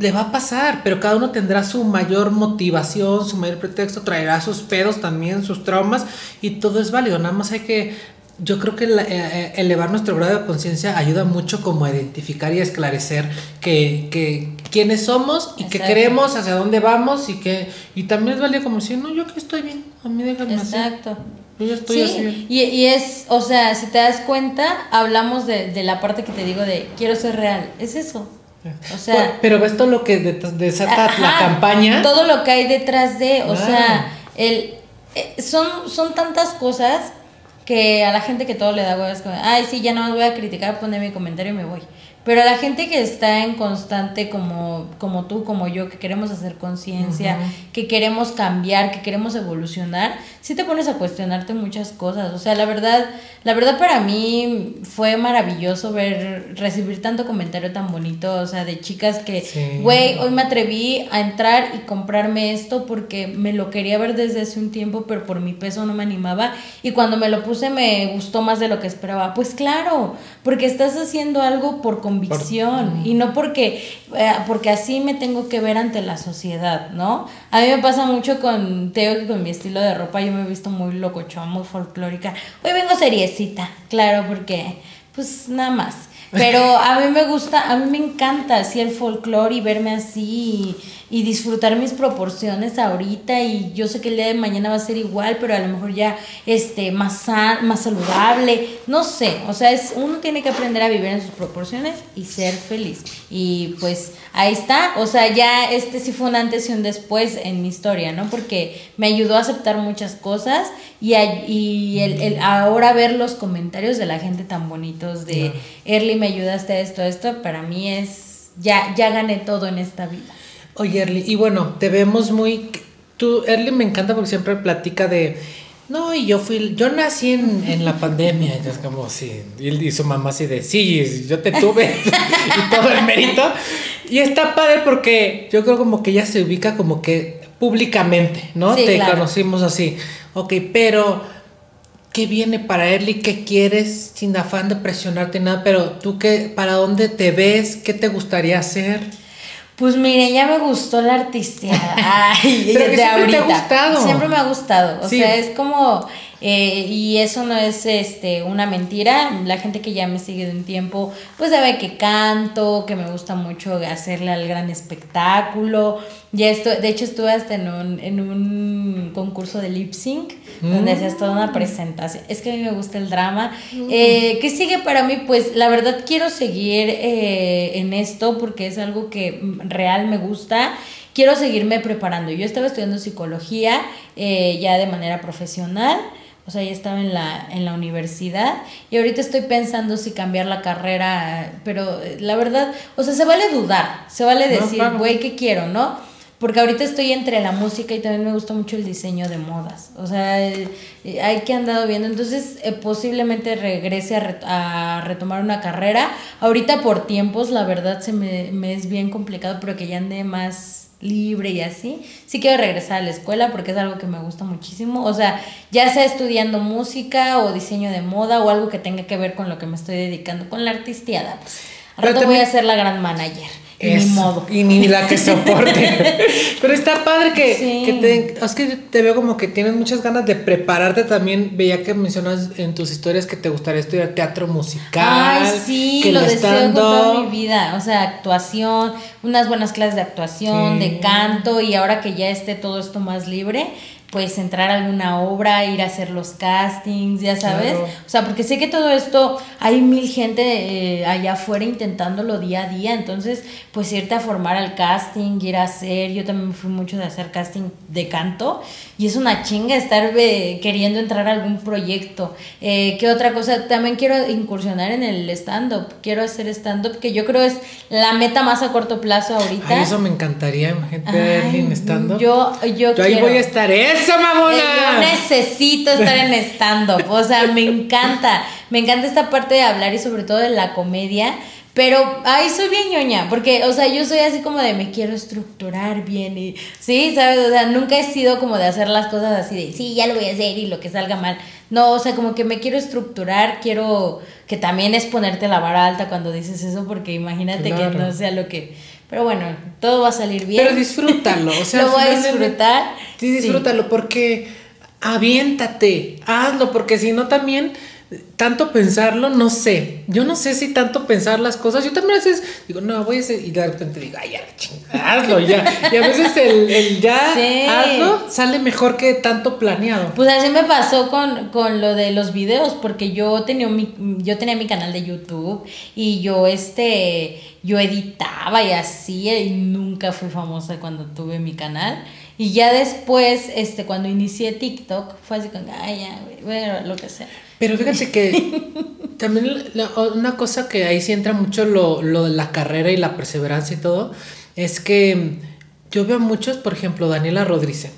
[SPEAKER 1] le va a pasar, pero cada uno tendrá su mayor motivación, su mayor pretexto, traerá sus pedos también, sus traumas y todo es válido. Nada más hay que, yo creo que la- eh, eh, elevar nuestro grado de conciencia ayuda mucho como a identificar y a esclarecer que, que quiénes somos y qué queremos, hacia dónde vamos y que y también es válido como decir, no, yo aquí estoy bien, a mí déjame así.
[SPEAKER 2] Exacto.
[SPEAKER 1] Yo ya estoy.
[SPEAKER 2] Sí,
[SPEAKER 1] bien".
[SPEAKER 2] y, y es, o sea, si te das cuenta, hablamos de, de la parte que te digo de quiero ser real. Es eso. O sea,
[SPEAKER 1] pero ves todo lo que desata la
[SPEAKER 2] Ajá,
[SPEAKER 1] campaña.
[SPEAKER 2] Todo lo que hay detrás de, o sea, el, eh, son, son tantas cosas que a la gente que todo le da hueva es como, ay, sí, ya no me voy a criticar, poner mi comentario y me voy. Pero a la gente que está en constante como, como tú, como yo, que queremos hacer conciencia, que queremos cambiar, que queremos evolucionar, sí te pones a cuestionarte muchas cosas. O sea, la verdad, la verdad para mí fue maravilloso ver, recibir tanto comentario tan bonito, o sea, de chicas que,
[SPEAKER 1] Sí.
[SPEAKER 2] güey, hoy me atreví a entrar y comprarme esto porque me lo quería ver desde hace un tiempo, pero por mi peso no me animaba. Y cuando me lo puse me gustó más de lo que esperaba. Pues claro, porque estás haciendo algo por convicción y no porque, eh, porque así me tengo que ver ante la sociedad, ¿no? A mí me pasa mucho con Teo que con mi estilo de ropa yo me he visto muy locochón, muy folclórica. Hoy vengo seriecita, claro, porque pues nada más. Pero a mí me gusta, a mí me encanta así el folclore y verme así y, y disfrutar mis proporciones ahorita y yo sé que el día de mañana va a ser igual, pero a lo mejor ya este más san- más saludable, no sé, o sea, es uno tiene que aprender a vivir en sus proporciones y ser feliz. Y pues ahí está, o sea, ya este sí fue un antes y un después en mi historia, ¿no? Porque me ayudó a aceptar muchas cosas y, a- y el, el ahora ver los comentarios de la gente tan bonitos de Early me ayudaste a esto, a esto, para mí es ya, ya gané todo en esta vida.
[SPEAKER 1] Oye, Erly, y bueno, te vemos muy... Tú, Erly me encanta porque siempre platica de... No, y yo fui... Yo nací en, en la pandemia. Y es como, sí. Y, y su mamá así de, sí, yo te tuve. <laughs> y todo el mérito. Y está padre porque yo creo como que ella se ubica como que públicamente, ¿no?
[SPEAKER 2] Sí,
[SPEAKER 1] te
[SPEAKER 2] claro.
[SPEAKER 1] conocimos así. Ok, pero... ¿Qué viene para Erly? ¿Qué quieres? Sin afán de presionarte nada, pero tú qué, ¿para dónde te ves? ¿Qué te gustaría hacer?
[SPEAKER 2] Pues mire, ya me gustó la artisteada. <laughs> Ay,
[SPEAKER 1] Pero que
[SPEAKER 2] de
[SPEAKER 1] siempre te ha
[SPEAKER 2] ahorita.
[SPEAKER 1] gustado.
[SPEAKER 2] Siempre me ha gustado. O
[SPEAKER 1] Sí.
[SPEAKER 2] sea, es como. Eh, y eso no es este una mentira. La gente que ya me sigue de un tiempo, pues sabe que canto, que me gusta mucho hacerle al gran espectáculo. Ya esto, de hecho, estuve hasta en un, en un concurso de lip sync, donde hacías toda una presentación. Es que a mí me gusta el drama. Eh, ¿Qué sigue para mí? Pues la verdad quiero seguir eh, en esto porque es algo que mm, real me gusta. Quiero seguirme preparando. Yo estaba estudiando psicología eh, ya de manera profesional. O sea, ya estaba en la, en la universidad y ahorita estoy pensando si cambiar la carrera, pero eh, la verdad, o sea, se vale dudar, se vale
[SPEAKER 1] No,
[SPEAKER 2] decir,
[SPEAKER 1] claro.
[SPEAKER 2] güey, ¿qué quiero, no? Porque ahorita estoy entre la música y también me gusta mucho el diseño de modas. O sea, eh, eh, hay que andado viendo. Entonces, eh, posiblemente regrese a, ret- a retomar una carrera. Ahorita por tiempos, la verdad, se me, me es bien complicado, pero que ya ande más libre y así. Sí quiero regresar a la escuela porque es algo que me gusta muchísimo. O sea, ya sea estudiando música o diseño de moda o algo que tenga que ver con lo que me estoy dedicando, con la artisteada. Rato voy
[SPEAKER 1] también-
[SPEAKER 2] a ser la gran manager. Y ni modo.
[SPEAKER 1] Y ni la que soporte. <laughs> Pero está padre que,
[SPEAKER 2] Sí.
[SPEAKER 1] que te, es que te veo como que tienes muchas ganas de prepararte también. Veía que mencionas en tus historias que te gustaría estudiar teatro musical.
[SPEAKER 2] Ay, sí,
[SPEAKER 1] que
[SPEAKER 2] lo deseo toda mi vida. O sea, actuación, unas buenas clases de actuación,
[SPEAKER 1] Sí.
[SPEAKER 2] de canto, y ahora que ya esté todo esto más libre, pues entrar a alguna obra, ir a hacer los castings, ya sabes.
[SPEAKER 1] Claro.
[SPEAKER 2] O sea, porque sé que todo esto, hay mil gente eh, allá afuera intentándolo día a día, entonces, pues irte a formar al casting, ir a hacer, yo también fui mucho de hacer casting de canto, y es una chinga estar eh, queriendo entrar a algún proyecto. Eh, ¿Qué otra cosa? También quiero incursionar en el stand-up, quiero hacer stand-up, que yo creo es la meta más a corto plazo ahorita.
[SPEAKER 1] Ay, eso me encantaría, imagínate en stand-up.
[SPEAKER 2] Yo, yo,
[SPEAKER 1] Yo ahí
[SPEAKER 2] quiero.
[SPEAKER 1] voy a estar. ¡Eso, mamona!
[SPEAKER 2] Yo necesito estar en stand-up. O sea, me encanta. Me encanta esta parte de hablar y sobre todo de la comedia. Pero, ay, soy bien ñoña, porque, o sea, yo soy así como de me quiero estructurar bien y, sí, ¿sabes? O sea, nunca he sido como de hacer las cosas así de, sí, ya lo voy a hacer y lo que salga mal. No, o sea, como que me quiero estructurar, quiero, que también es ponerte la vara alta cuando dices eso, porque imagínate
[SPEAKER 1] Claro.
[SPEAKER 2] que no sea lo que, pero bueno, todo va a salir bien.
[SPEAKER 1] Pero disfrútalo. O <laughs> sea,
[SPEAKER 2] Lo voy a disfrutar.
[SPEAKER 1] Sí, disfrútalo porque aviéntate, hazlo, porque si no también tanto pensarlo, no sé. Yo no sé si tanto pensar las cosas. Yo también a veces digo, no, voy a hacer, y de repente digo, ay, ya, chingada, hazlo ya. Y a veces el, el ya <laughs>
[SPEAKER 2] Sí.
[SPEAKER 1] hazlo sale mejor que tanto planeado.
[SPEAKER 2] Pues así me pasó con, con lo de los videos, porque yo tenía mi, yo tenía mi canal de YouTube y yo este yo editaba y así y nunca fui famosa cuando tuve mi canal. Y ya después, este, cuando inicié TikTok, fue así como, ay ya, güey, bueno, lo que sea.
[SPEAKER 1] Pero fíjate que <laughs> también la- una cosa que ahí sí entra mucho lo, lo de la carrera y la perseverancia y todo, es que yo veo muchos, por ejemplo, Daniela Rodríguez.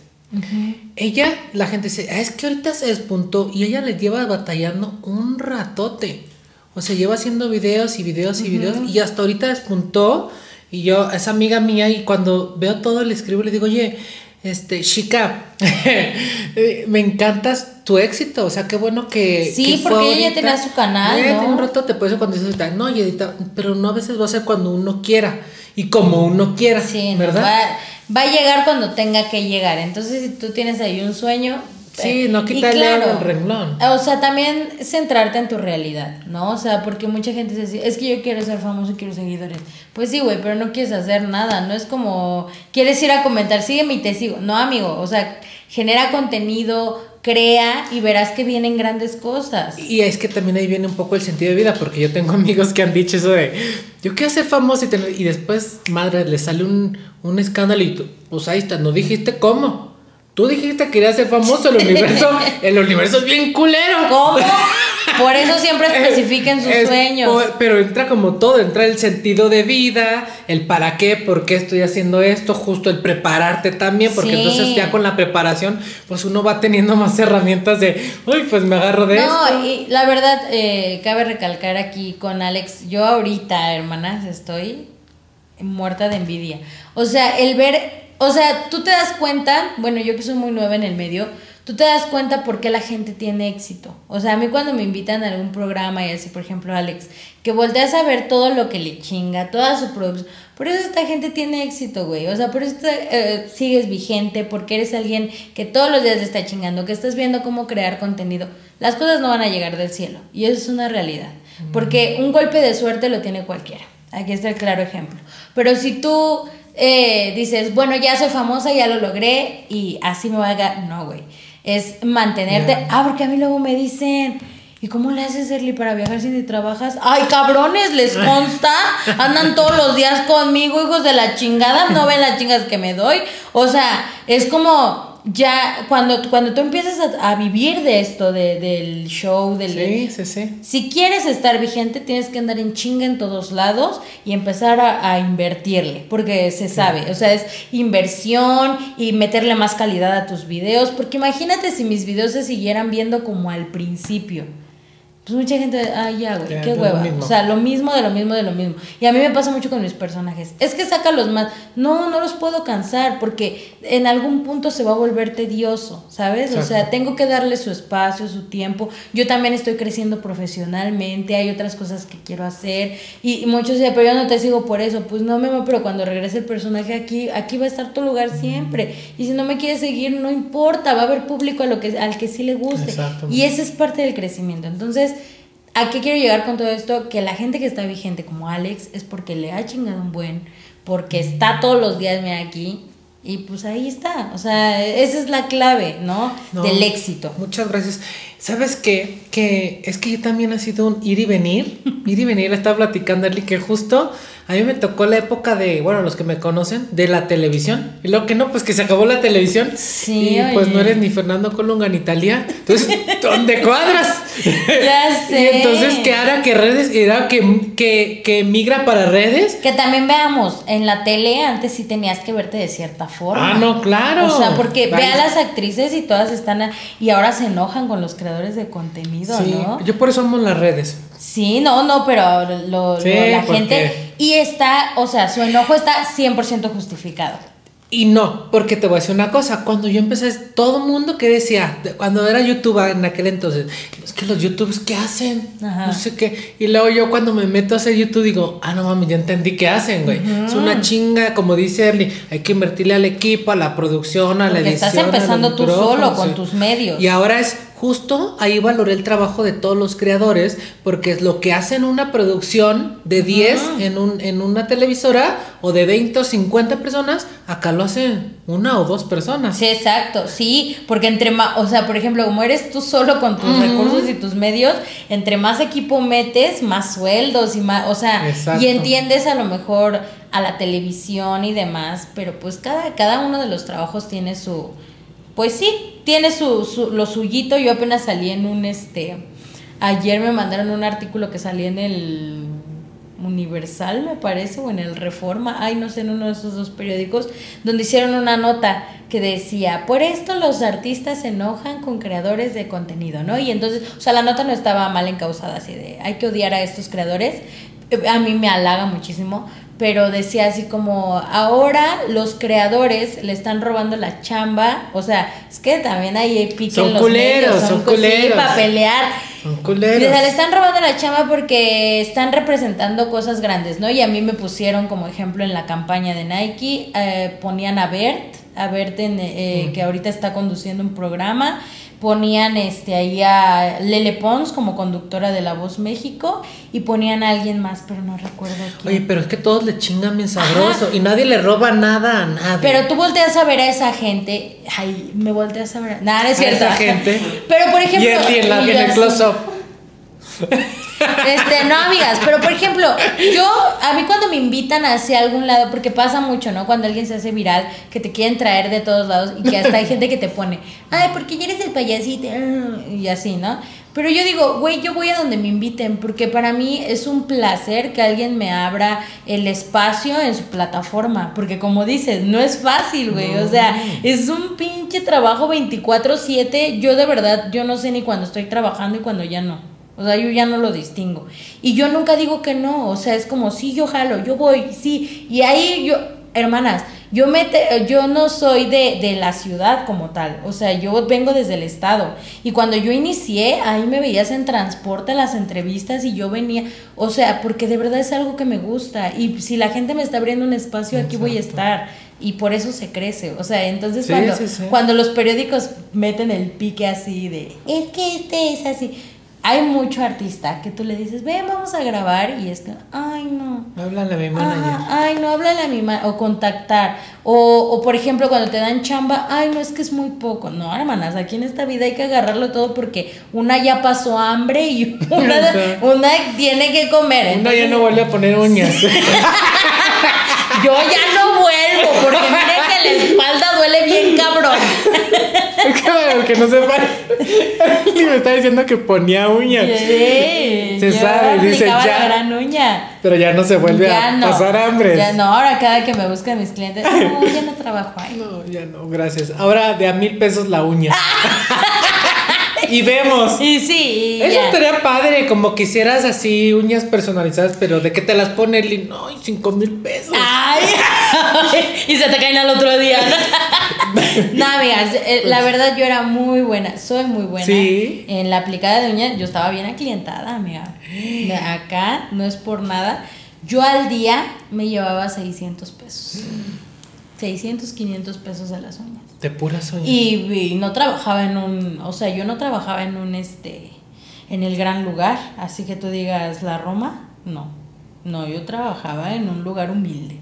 [SPEAKER 1] Ella, la gente dice, "Ah, es que ahorita se despuntó y ella le lleva batallando un ratote. O sea, lleva haciendo videos y videos y videos y hasta ahorita despuntó. Y yo, es amiga mía y cuando veo todo le escribo y le digo, oye, este, chica, <laughs> me encantas tu éxito. O sea, qué bueno que.
[SPEAKER 2] Sí,
[SPEAKER 1] que fue
[SPEAKER 2] porque ella ya
[SPEAKER 1] ahorita.
[SPEAKER 2] tenía su canal,
[SPEAKER 1] Ella
[SPEAKER 2] ¿no?
[SPEAKER 1] tiene un ratote, por eso cuando dices, no, y edita, pero no a veces va a ser cuando uno quiera y como uno quiera,
[SPEAKER 2] Sí, no,
[SPEAKER 1] ¿verdad?
[SPEAKER 2] va, va a llegar cuando tenga que llegar. Entonces, si tú tienes ahí un sueño.
[SPEAKER 1] Sí,
[SPEAKER 2] eh,
[SPEAKER 1] no quitarle al renglón.
[SPEAKER 2] O sea, también centrarte en tu realidad, ¿no? O sea, porque mucha gente dice, es que yo quiero ser famoso y quiero seguidores. Pues sí, güey, pero no quieres hacer nada, no es como, quieres ir a comentar, sígueme y te sigo. No, amigo, o sea, genera contenido, crea y verás que vienen grandes cosas.
[SPEAKER 1] Y es que también ahí viene un poco el sentido de vida, porque yo tengo <laughs> amigos que han dicho eso de, yo quiero ser famoso y, tener- y después, madre, le sale un, un escándalo y tú, pues ahí está, no dijiste cómo. Tú dijiste que querías ser famoso, el universo, <laughs> el universo es bien culero.
[SPEAKER 2] ¿Cómo? <laughs> Por eso siempre especifiquen sus
[SPEAKER 1] Es
[SPEAKER 2] sueños.
[SPEAKER 1] por- pero entra como todo, entra el sentido de vida, el para qué, por qué estoy haciendo esto, justo el prepararte también, porque
[SPEAKER 2] Sí.
[SPEAKER 1] entonces ya con la preparación, pues uno va teniendo más herramientas de, uy, pues me agarro de esto.
[SPEAKER 2] No, y la verdad, eh, cabe recalcar aquí con Alex, yo ahorita, hermanas, estoy muerta de envidia. O sea, el ver, o sea, tú te das cuenta, bueno, yo que soy muy nueva en el medio, tú te das cuenta por qué la gente tiene éxito. O sea, a mí cuando me invitan a algún programa y así, por ejemplo, Alex, que volteas a ver todo lo que le chinga, toda su producción. Por eso esta gente tiene éxito, güey. O sea, por eso eh, sigues vigente, porque eres alguien que todos los días le está chingando, que estás viendo cómo crear contenido. Las cosas no van a llegar del cielo. Y eso es una realidad. Porque un golpe de suerte lo tiene cualquiera. Aquí está el claro ejemplo. Pero si tú eh, dices, bueno, ya soy famosa, ya lo logré y así me voy a... ga-", No, güey. Es mantenerte... Ah, porque a mí luego me dicen... ¿Y cómo le haces, Erly, para viajar si ni trabajas? ¡Ay, cabrones! ¿Les <laughs> consta? Andan todos los días conmigo, hijos de la chingada. No ven las chingas que me doy. O sea, es como ya cuando, cuando tú empiezas a, a vivir de esto, de, del show, del...
[SPEAKER 1] Sí, sí, sí.
[SPEAKER 2] Si quieres estar vigente, tienes que andar en chinga en todos lados y empezar a, a invertirle, porque se sabe, o sea, es inversión y meterle más calidad a tus videos, porque imagínate si mis videos se siguieran viendo como al principio. Pues mucha gente, ah, ya, güey, qué hueva. O sea, lo mismo, de lo mismo, de lo mismo. Y a mí me pasa mucho con mis personajes. Es que saca los más. No, no los puedo cansar porque en algún punto se va a volver tedioso, ¿sabes? O sea, tengo que darle su espacio, su tiempo. Yo también estoy creciendo profesionalmente, hay otras cosas que quiero hacer. Y, y muchos dicen, pero yo no te sigo por eso. Pues no, Memo, pero cuando regrese el personaje aquí, aquí va a estar tu lugar siempre. Y si no me quieres seguir, no importa, va a haber público a lo que, al que sí le guste. Y ese es parte del crecimiento. Entonces, ¿a qué quiero llegar con todo esto? Que la gente que está vigente como Alex es porque le ha chingado un buen, porque está todos los días mira, aquí. Y pues ahí está. O sea, esa es la clave, ¿no?
[SPEAKER 1] No,
[SPEAKER 2] Del éxito.
[SPEAKER 1] Muchas gracias. ¿Sabes qué? Que es que yo también ha sido un ir y venir. Ir y venir. Estaba platicando Ali que justo a mí me tocó la época de, bueno, los que me conocen, de la televisión. Y luego que no, pues que se acabó la televisión.
[SPEAKER 2] Sí,
[SPEAKER 1] y pues no eres ni Fernando Colunga ni Talía. Entonces, <laughs> ¿dónde cuadras?
[SPEAKER 2] Ya sé. <laughs>
[SPEAKER 1] Y entonces, ¿qué hará que redes? ¿Era que, que, que migra para redes?
[SPEAKER 2] Que también veamos, en la tele antes sí tenías que verte de cierta forma.
[SPEAKER 1] Ah, no, claro.
[SPEAKER 2] O sea, porque ve
[SPEAKER 1] Vaya.
[SPEAKER 2] a las actrices y todas están a- y ahora se enojan con los creadores de contenido,
[SPEAKER 1] Sí,
[SPEAKER 2] ¿no?
[SPEAKER 1] yo por eso amo las redes.
[SPEAKER 2] Sí, no, no, pero lo, lo-
[SPEAKER 1] Sí,
[SPEAKER 2] la
[SPEAKER 1] porque-
[SPEAKER 2] gente y está, o sea, su enojo está 100% justificado.
[SPEAKER 1] Y no, porque te voy a decir una cosa, cuando yo empecé, todo el mundo que decía, de- cuando era youtuber en aquel entonces, es que los youtubers, ¿qué hacen?
[SPEAKER 2] Ajá.
[SPEAKER 1] No sé qué. Y luego yo cuando me meto a hacer YouTube digo, ah, no mami, ya entendí qué hacen, güey. Es una chinga, como dice Erly, hay que invertirle al equipo, a la producción, a la edición.
[SPEAKER 2] estás empezando tú solo con
[SPEAKER 1] sí.
[SPEAKER 2] tus medios.
[SPEAKER 1] Y ahora es justo ahí valoré el trabajo de todos los creadores, porque es lo que hacen una producción de 10 en, un, en una televisora o de 20 o 50 personas, acá lo hacen una o dos personas.
[SPEAKER 2] Sí, exacto, sí, porque entre más, o sea, por ejemplo, como eres tú solo con tus recursos y tus medios, entre más equipo metes, más sueldos y más, o sea,
[SPEAKER 1] Exacto.
[SPEAKER 2] y entiendes a lo mejor a la televisión y demás, pero pues cada, cada uno de los trabajos tiene su, pues sí, tiene su, su, lo suyito, yo apenas salí en un, este, ayer me mandaron un artículo que salía en el Universal, me parece, o en el Reforma, ay, no sé, en uno de esos dos periódicos, donde hicieron una nota que decía, por esto los artistas se enojan con creadores de contenido, ¿no? Y entonces, o sea, la nota no estaba mal encausada, así de, hay que odiar a estos creadores, Eh, a mí me halaga muchísimo, pero decía así como, ahora los creadores le están robando la chamba, o sea, es que también hay pique
[SPEAKER 1] Son
[SPEAKER 2] en los
[SPEAKER 1] culeros,
[SPEAKER 2] medios,
[SPEAKER 1] son culeros.
[SPEAKER 2] para pelear.
[SPEAKER 1] Son culeros.
[SPEAKER 2] o sea, le están robando la chamba porque están representando cosas grandes, ¿no? Y a mí me pusieron como ejemplo en la campaña de Nike, eh, ponían a Bert, a Bert en, eh, que ahorita está conduciendo un programa, ponían este ahí a Lele Pons como conductora de La Voz México y ponían a alguien más, pero no recuerdo quién.
[SPEAKER 1] Oye, pero es que todos le chingan bien sabroso y nadie le roba nada a nadie.
[SPEAKER 2] Pero tú volteas a ver a esa gente. Ay, me volteas a ver. Nada, no es
[SPEAKER 1] A
[SPEAKER 2] cierto.
[SPEAKER 1] esa gente.
[SPEAKER 2] Pero por
[SPEAKER 1] y
[SPEAKER 2] ejemplo.
[SPEAKER 1] Erly en, la-
[SPEAKER 2] y
[SPEAKER 1] en el close-up. <laughs>
[SPEAKER 2] Este, no, amigas, pero por ejemplo, yo, a mí cuando me invitan hacia algún lado, porque pasa mucho, ¿no? Cuando alguien se hace viral, que te quieren traer de todos lados y que hasta hay gente que te pone, ay, porque ya eres el payasito, ah", y así, ¿no? Pero yo digo, güey, yo voy a donde me inviten, porque para mí es un placer que alguien me abra el espacio en su plataforma, porque como dices, no es fácil, güey, o sea, es un pinche trabajo 24/7, yo de verdad, yo no sé ni cuando estoy trabajando y cuando ya no. O sea, yo ya no lo distingo. Y yo nunca digo que no. O sea, es como, sí, yo jalo, yo voy, sí. Y ahí yo, hermanas, yo, me te- yo no soy de, de la ciudad como tal. O sea, yo vengo desde el estado. Y cuando yo inicié, ahí me veías en transporte a las entrevistas y yo venía. O sea, porque de verdad es algo que me gusta. Y si la gente me está abriendo un espacio, aquí voy a estar. Y por eso se crece. O sea, entonces
[SPEAKER 1] Sí,
[SPEAKER 2] cuando,
[SPEAKER 1] sí, sí.
[SPEAKER 2] cuando los periódicos meten el pique así de, es que este es así. Hay mucho artista que tú le dices, ven, vamos a grabar, y es que, ay, no.
[SPEAKER 1] Háblale a mi manager.
[SPEAKER 2] Ajá, ay, no, háblale a mi ma o contactar. O, o, por ejemplo, cuando te dan chamba, ay, no, es que es muy poco. No, hermanas, aquí en esta vida hay que agarrarlo todo porque una ya pasó hambre y <laughs> una, una tiene que comer. Entonces,
[SPEAKER 1] ya no vuelve a poner uñas. <laughs>
[SPEAKER 2] Yo ya no vuelvo porque mire la espalda duele bien cabrón.
[SPEAKER 1] Que no sepa, <laughs> y me está diciendo que ponía uñas.
[SPEAKER 2] Sí,
[SPEAKER 1] Se sabe, dice ya.
[SPEAKER 2] la gran uña.
[SPEAKER 1] Pero ya no se vuelve
[SPEAKER 2] Ya
[SPEAKER 1] a
[SPEAKER 2] no,
[SPEAKER 1] pasar hambre.
[SPEAKER 2] Ya no, ahora cada que me buscan mis clientes, <laughs> no, ya no trabajo ahí.
[SPEAKER 1] No, ya no, gracias. Ahora de a mil pesos la uña. <laughs> y vemos.
[SPEAKER 2] Y sí, y
[SPEAKER 1] Eso
[SPEAKER 2] ya.
[SPEAKER 1] estaría padre, como quisieras así uñas personalizadas, pero de que te las pone Lin, no, cinco mil pesos.
[SPEAKER 2] Ay, <laughs> y se te caen al otro día. <laughs> No, amigas, eh, la verdad yo era muy buena, soy muy buena.
[SPEAKER 1] Sí.
[SPEAKER 2] En la aplicada de uñas yo estaba bien aclientada, amiga. De acá no es por nada. Yo al día me llevaba 600 pesos. 600, 500 pesos a las uñas.
[SPEAKER 1] De puras uñas.
[SPEAKER 2] Y, y no trabajaba en un, o sea, yo no trabajaba en un, este, en el gran lugar, así que tú digas la Roma, no, no, yo trabajaba en un lugar humilde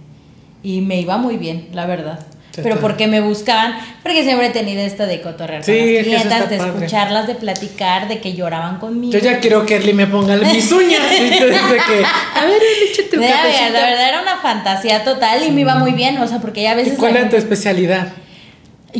[SPEAKER 2] y me iba muy bien, la verdad. Pero porque me buscaban, porque siempre he tenido esto de cotorrear
[SPEAKER 1] Sí,
[SPEAKER 2] con las clientas, de
[SPEAKER 1] padre.
[SPEAKER 2] escucharlas, de platicar, de que lloraban conmigo.
[SPEAKER 1] Yo ya quiero que Erly me ponga mis uñas. <laughs> ¿viste? De que, a ver, échate un
[SPEAKER 2] la verdad era una fantasía total y me iba muy bien, o sea, porque ya a
[SPEAKER 1] ¿Y
[SPEAKER 2] veces...
[SPEAKER 1] cuál
[SPEAKER 2] la
[SPEAKER 1] era tu especialidad?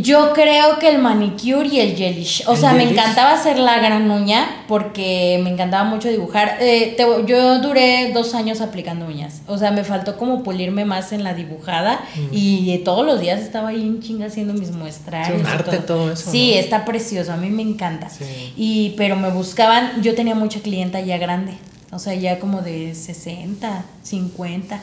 [SPEAKER 2] Yo creo que el manicure y el gelish. O
[SPEAKER 1] ¿El
[SPEAKER 2] sea, me encantaba hacer la gran uña porque me encantaba mucho dibujar. Eh, te- yo duré dos años aplicando uñas. O sea, me faltó como pulirme más en la dibujada y eh, todos los días estaba ahí en chinga haciendo mis muestrarios.
[SPEAKER 1] Es un
[SPEAKER 2] y
[SPEAKER 1] arte todo eso,
[SPEAKER 2] Sí,
[SPEAKER 1] ¿no?
[SPEAKER 2] está precioso. A mí me encanta.
[SPEAKER 1] Sí.
[SPEAKER 2] Y, pero me buscaban, yo tenía mucha clienta ya grande. O sea, ya como de 60, 50.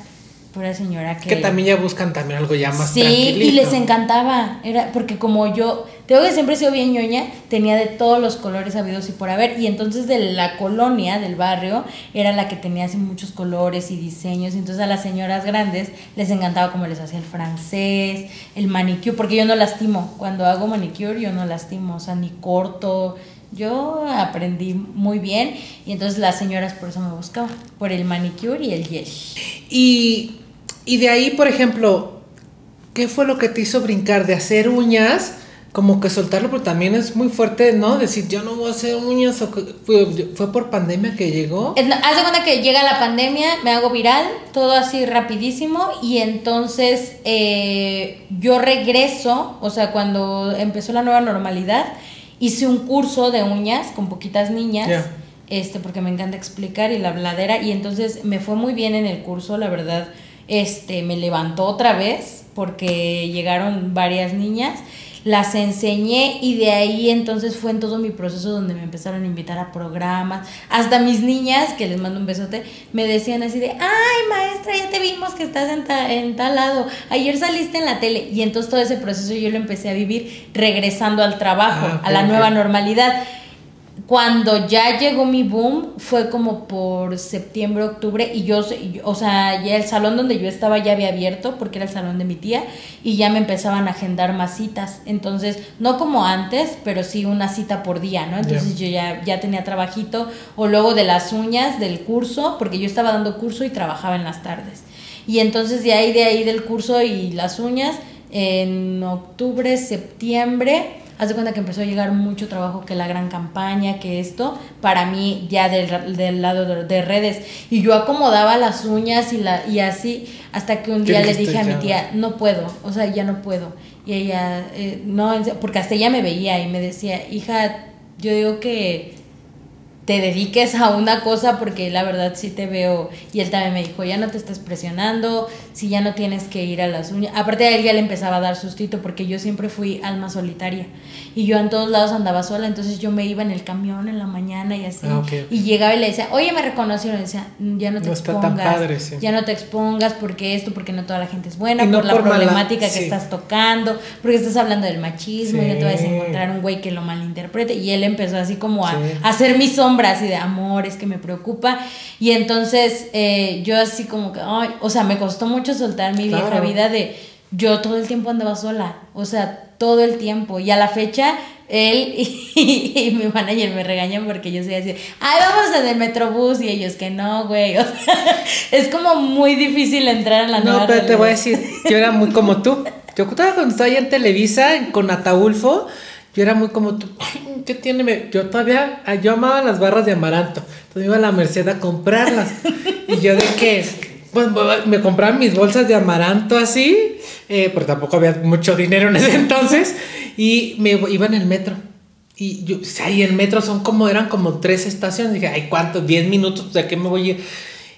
[SPEAKER 2] Pura señora que...
[SPEAKER 1] Que también ya buscan también algo ya más
[SPEAKER 2] Sí,
[SPEAKER 1] tranquilito.
[SPEAKER 2] y les encantaba. Era porque como yo, tengo que siempre he sido bien ñoña, tenía de todos los colores habidos y por haber. Y entonces de la colonia, del barrio, era la que tenía así muchos colores y diseños. Y entonces a las señoras grandes les encantaba como les hacía el francés, el manicure, porque yo no lastimo. Cuando hago manicure yo no lastimo, o sea, ni corto. Yo aprendí muy bien y entonces las señoras por eso me buscaban, por el manicure y el gel.
[SPEAKER 1] Y, y de ahí, por ejemplo, ¿qué fue lo que te hizo brincar de hacer uñas? Como que soltarlo, pero también es muy fuerte, ¿no? Decir, yo no voy a hacer uñas. O que- fue, fue por pandemia que llegó.
[SPEAKER 2] Haz de cuenta que llega la pandemia, me hago viral, todo así rapidísimo y entonces eh, yo regreso, o sea, cuando empezó la nueva normalidad, hice un curso de uñas con poquitas niñas, este, porque me encanta explicar y la bladera y entonces me fue muy bien en el curso, la verdad, este, me levantó otra vez porque llegaron varias niñas las enseñé y de ahí entonces fue en todo mi proceso donde me empezaron a invitar a programas. Hasta mis niñas, que les mando un besote, me decían así de, ay maestra, ya te vimos que estás en, ta- en tal lado, ayer saliste en la tele. Y entonces todo ese proceso yo lo empecé a vivir regresando al trabajo,
[SPEAKER 1] Ah,
[SPEAKER 2] a la nueva normalidad. Cuando ya llegó mi boom fue como por septiembre, octubre y yo, o sea, ya el salón donde yo estaba ya había abierto porque era el salón de mi tía y ya me empezaban a agendar más citas. Entonces, no como antes, pero sí una cita por día, ¿no? Entonces yo ya, ya tenía trabajito o luego de las uñas del curso, porque yo estaba dando curso y trabajaba en las tardes. Y entonces de ahí, de ahí del curso y las uñas, en octubre, septiembre, haz de cuenta que empezó a llegar mucho trabajo, que la gran campaña, que esto, para mí ya del, del lado de, de redes. Y yo acomodaba las uñas y, la, y así, hasta que un
[SPEAKER 1] ¿Qué
[SPEAKER 2] día le dije a mi tía, no puedo, o sea, ya no puedo. Y ella, eh, no, porque hasta ella me veía y me decía, hija, yo digo que te dediques a una cosa porque la verdad sí te veo y él también me dijo ya no te estés presionando si ya no tienes que ir a las uñas aparte a él ya le empezaba a dar sustito porque yo siempre fui alma solitaria y yo en todos lados andaba sola entonces yo me iba en el camión en la mañana y así
[SPEAKER 1] Ah, ok.
[SPEAKER 2] y llegaba y le decía oye me reconocieron y decía "Mm, ya no te
[SPEAKER 1] No está
[SPEAKER 2] expongas
[SPEAKER 1] tan padre, sí.
[SPEAKER 2] ya no te expongas porque esto porque no toda la gente es buena
[SPEAKER 1] no
[SPEAKER 2] por la
[SPEAKER 1] por mala-
[SPEAKER 2] problemática que
[SPEAKER 1] sí.
[SPEAKER 2] estás tocando porque estás hablando del machismo y no te vas a
[SPEAKER 1] Sí.
[SPEAKER 2] encontrar un güey que lo malinterprete y él empezó así como a,
[SPEAKER 1] Sí.
[SPEAKER 2] a hacer mis sombras y de amor, es que me preocupa. Y entonces eh, yo así como que, ay, o sea, me costó mucho soltar mi vieja
[SPEAKER 1] Claro.
[SPEAKER 2] vida de yo todo el tiempo andaba sola, o sea, todo el tiempo. Y a la fecha, él <laughs> y, mi manager me regañan porque yo soy así, ay, vamos en el metrobús y ellos que no, güey. O sea, <laughs> es como muy difícil entrar en la
[SPEAKER 1] No, pero te voy a
[SPEAKER 2] realidad.
[SPEAKER 1] decir, yo era muy como tú. Yo estaba cuando estaba allá en Televisa con Ataulfo, yo era muy como tú. ¿Qué tiene? Yo todavía, ah, yo amaba las barras de amaranto. Entonces iba a la Merced a comprarlas. <laughs> y yo de que, pues me compraban mis bolsas de amaranto así, eh, porque tampoco había mucho dinero en ese <laughs> entonces, y me iba en el metro. Y yo, o sea, y el metro son como, eran como tres estaciones. Dije, ay, ¿cuánto? ¿10 minutos? ¿De qué me voy a ir?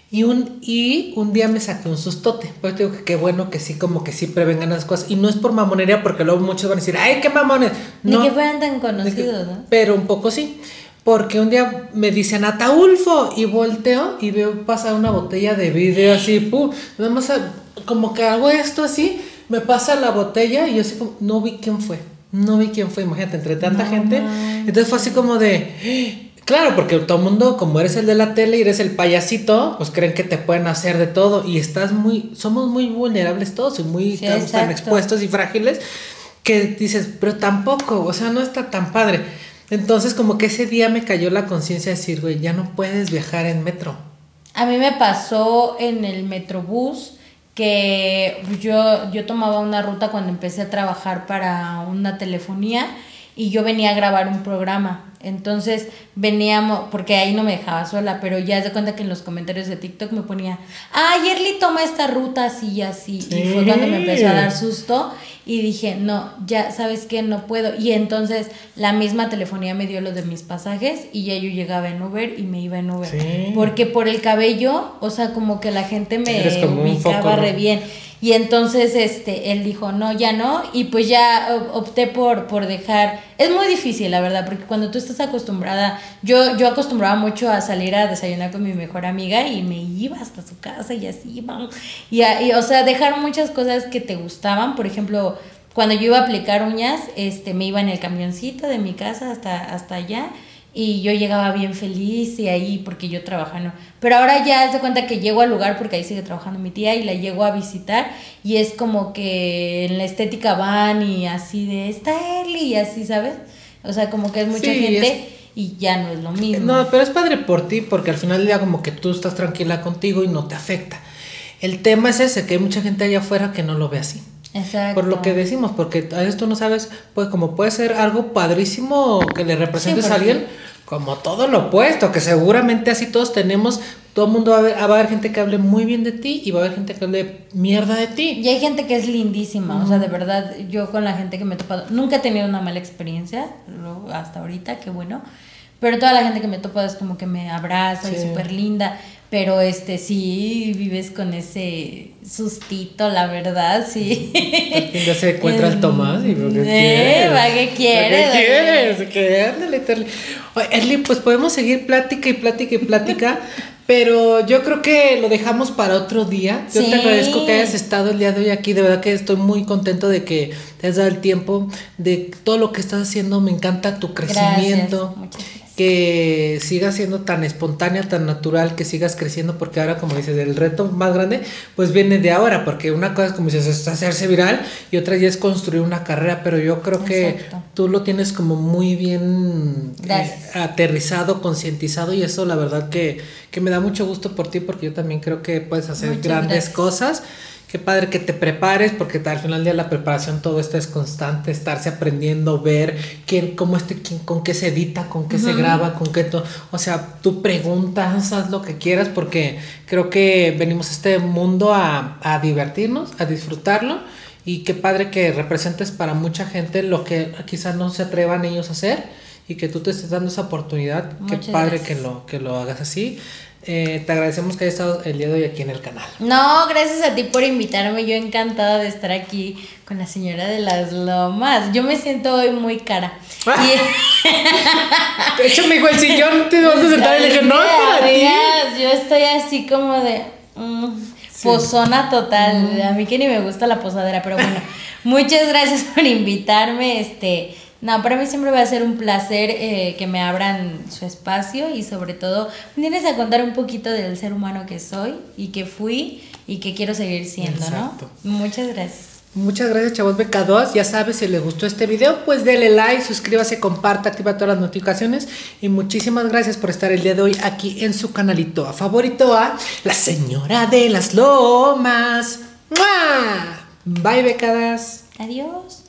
[SPEAKER 1] Y un, y un día me saqué un sustote. Pues digo que qué bueno que sí, como que sí prevengan las cosas. Y no es por mamonería, porque luego muchos van a decir, ¡ay, qué mamones!
[SPEAKER 2] Ni que fueran tan
[SPEAKER 1] que-
[SPEAKER 2] conocidos, ¿no?
[SPEAKER 1] Pero un poco sí. Porque un día me dicen Ataulfo y volteo y veo pasar una botella de vidrio así, pum, más a- como que hago esto así, me pasa la botella y yo así como, no vi quién fue, no vi quién fue, imagínate, entre tanta
[SPEAKER 2] No
[SPEAKER 1] gente. Entonces fue así como de, claro, porque todo el mundo, como eres el de la tele y eres el payasito, pues creen que te pueden hacer de todo y estás muy, somos muy vulnerables todos y muy
[SPEAKER 2] Sí,
[SPEAKER 1] estamos tan expuestos y frágiles que dices, pero tampoco, o sea, no está tan padre. Entonces, como que ese día me cayó la conciencia de decir, güey, ya no puedes viajar en metro.
[SPEAKER 2] A mí me pasó en el Metrobús que yo, yo tomaba una ruta cuando empecé a trabajar para una telefonía y yo venía a grabar un programa. Entonces veníamos, porque ahí no me dejaba sola, pero ya de cuenta que en los comentarios de TikTok me ponía, ay, Erly toma esta ruta así y así. Y fue cuando me empezó a dar susto y dije, no, ya sabes que no puedo. Y entonces la misma telefonía me dio lo de mis pasajes y ya yo llegaba en Uber y me iba en Uber.
[SPEAKER 1] Sí.
[SPEAKER 2] Porque por el cabello, o sea, como que la gente me
[SPEAKER 1] como
[SPEAKER 2] ubicaba
[SPEAKER 1] foco, ¿no?
[SPEAKER 2] re bien. Y entonces este, él dijo, no, ya no. Y pues ya op- opté por, por dejar. Es muy difícil, la verdad, porque cuando tú estás acostumbrada, yo, yo acostumbraba mucho a salir a desayunar con mi mejor amiga y me iba hasta su casa y así, vamos. Y, y, o sea, dejar muchas cosas que te gustaban. Por ejemplo, cuando yo iba a aplicar uñas, este, me iba en el camioncito de mi casa hasta, hasta allá. Y yo llegaba bien feliz y ahí porque yo trabajaba, ¿no? Pero ahora ya de cuenta que llego al lugar porque ahí sigue trabajando mi tía y la llego a visitar y es como que en la estética van y así de, está Eli y así, ¿sabes? O sea, como que es mucha
[SPEAKER 1] Sí,
[SPEAKER 2] gente y ya no es lo mismo.
[SPEAKER 1] No, pero es padre por ti, porque al final del día como que tú estás tranquila contigo y no te afecta. El tema es ese, que hay mucha gente allá afuera que no lo ve así.
[SPEAKER 2] Exacto.
[SPEAKER 1] Por lo que decimos, porque a tú no sabes, pues como puede ser algo padrísimo que le representes
[SPEAKER 2] Sí,
[SPEAKER 1] a alguien, como todo lo opuesto, que seguramente así todos tenemos, todo el mundo va a, ver, va a haber gente que hable muy bien de ti y va a haber gente que hable mierda de ti.
[SPEAKER 2] Y hay gente que es lindísima, o sea, de verdad, yo con la gente que me he topado, nunca he tenido una mala experiencia, hasta ahorita, qué bueno, pero toda la gente que me he topado es como que me abraza y
[SPEAKER 1] Sí.
[SPEAKER 2] súper linda, pero este, sí, vives con ese sustito, la verdad, sí.
[SPEAKER 1] Ya se encuentra el Tomás y ¿qué
[SPEAKER 2] Eh, va, ¿qué quiere,
[SPEAKER 1] ¿Qué quieres? ¿Qué? Ándale, Terly. Oye, Erly, pues podemos seguir plática y plática y plática, <laughs> pero yo creo que lo dejamos para otro día. Yo
[SPEAKER 2] Sí.
[SPEAKER 1] te agradezco que hayas estado el día de hoy aquí. De verdad que estoy muy contento de que te has dado el tiempo de todo lo que estás haciendo. Me encanta tu crecimiento.
[SPEAKER 2] Gracias, muchas gracias.
[SPEAKER 1] Que sigas siendo tan espontánea, tan natural, que sigas creciendo, porque ahora, como dices, el reto más grande, pues viene de ahora, porque una cosa, como dices, es hacerse viral y otra ya es construir una carrera, pero yo creo que tú lo tienes como muy bien eh, aterrizado, concientizado y eso la verdad que, que me da mucho gusto por ti porque yo también creo que puedes hacer
[SPEAKER 2] Muchas
[SPEAKER 1] grandes
[SPEAKER 2] gracias.
[SPEAKER 1] cosas. Qué padre que te prepares porque al final del día la preparación todo esto es constante, estarse aprendiendo, ver quién, cómo este, quién, con qué se edita, con qué se graba, con qué todo. O sea, tú preguntas, haz lo que quieras porque creo que venimos a este mundo a, a divertirnos, a disfrutarlo y qué padre que representes para mucha gente lo que quizás no se atrevan ellos a hacer y que tú te estés dando esa oportunidad.
[SPEAKER 2] Muchas
[SPEAKER 1] qué padre
[SPEAKER 2] gracias.
[SPEAKER 1] que lo, que lo hagas así. Eh, te agradecemos que hayas estado el día de hoy aquí en el canal.
[SPEAKER 2] No, gracias a ti por invitarme. Yo encantada de estar aquí con la señora de las lomas. Yo me siento hoy muy cara.
[SPEAKER 1] Ah.
[SPEAKER 2] Y-
[SPEAKER 1] De hecho, me dijo el sillón, <laughs> te vas a sentar y le dije, no, es para ti.
[SPEAKER 2] Yo estoy así como de mm, pozona total. A mí que ni me gusta la posadera, pero bueno, <laughs> muchas gracias por invitarme. Este, no, para mí siempre va a ser un placer eh, que me abran su espacio y sobre todo vienes a contar un poquito del ser humano que soy y que fui y que quiero seguir siendo,
[SPEAKER 1] Exacto.
[SPEAKER 2] ¿no? Muchas gracias.
[SPEAKER 1] Muchas gracias, chavos BK2. Ya sabes, si les gustó este video, pues dele like, suscríbase, comparta, activa todas las notificaciones. Y muchísimas gracias por estar el día de hoy aquí en su canalito a favorito a la señora de las lomas. ¡Mua! Bye, becadas.
[SPEAKER 2] Adiós.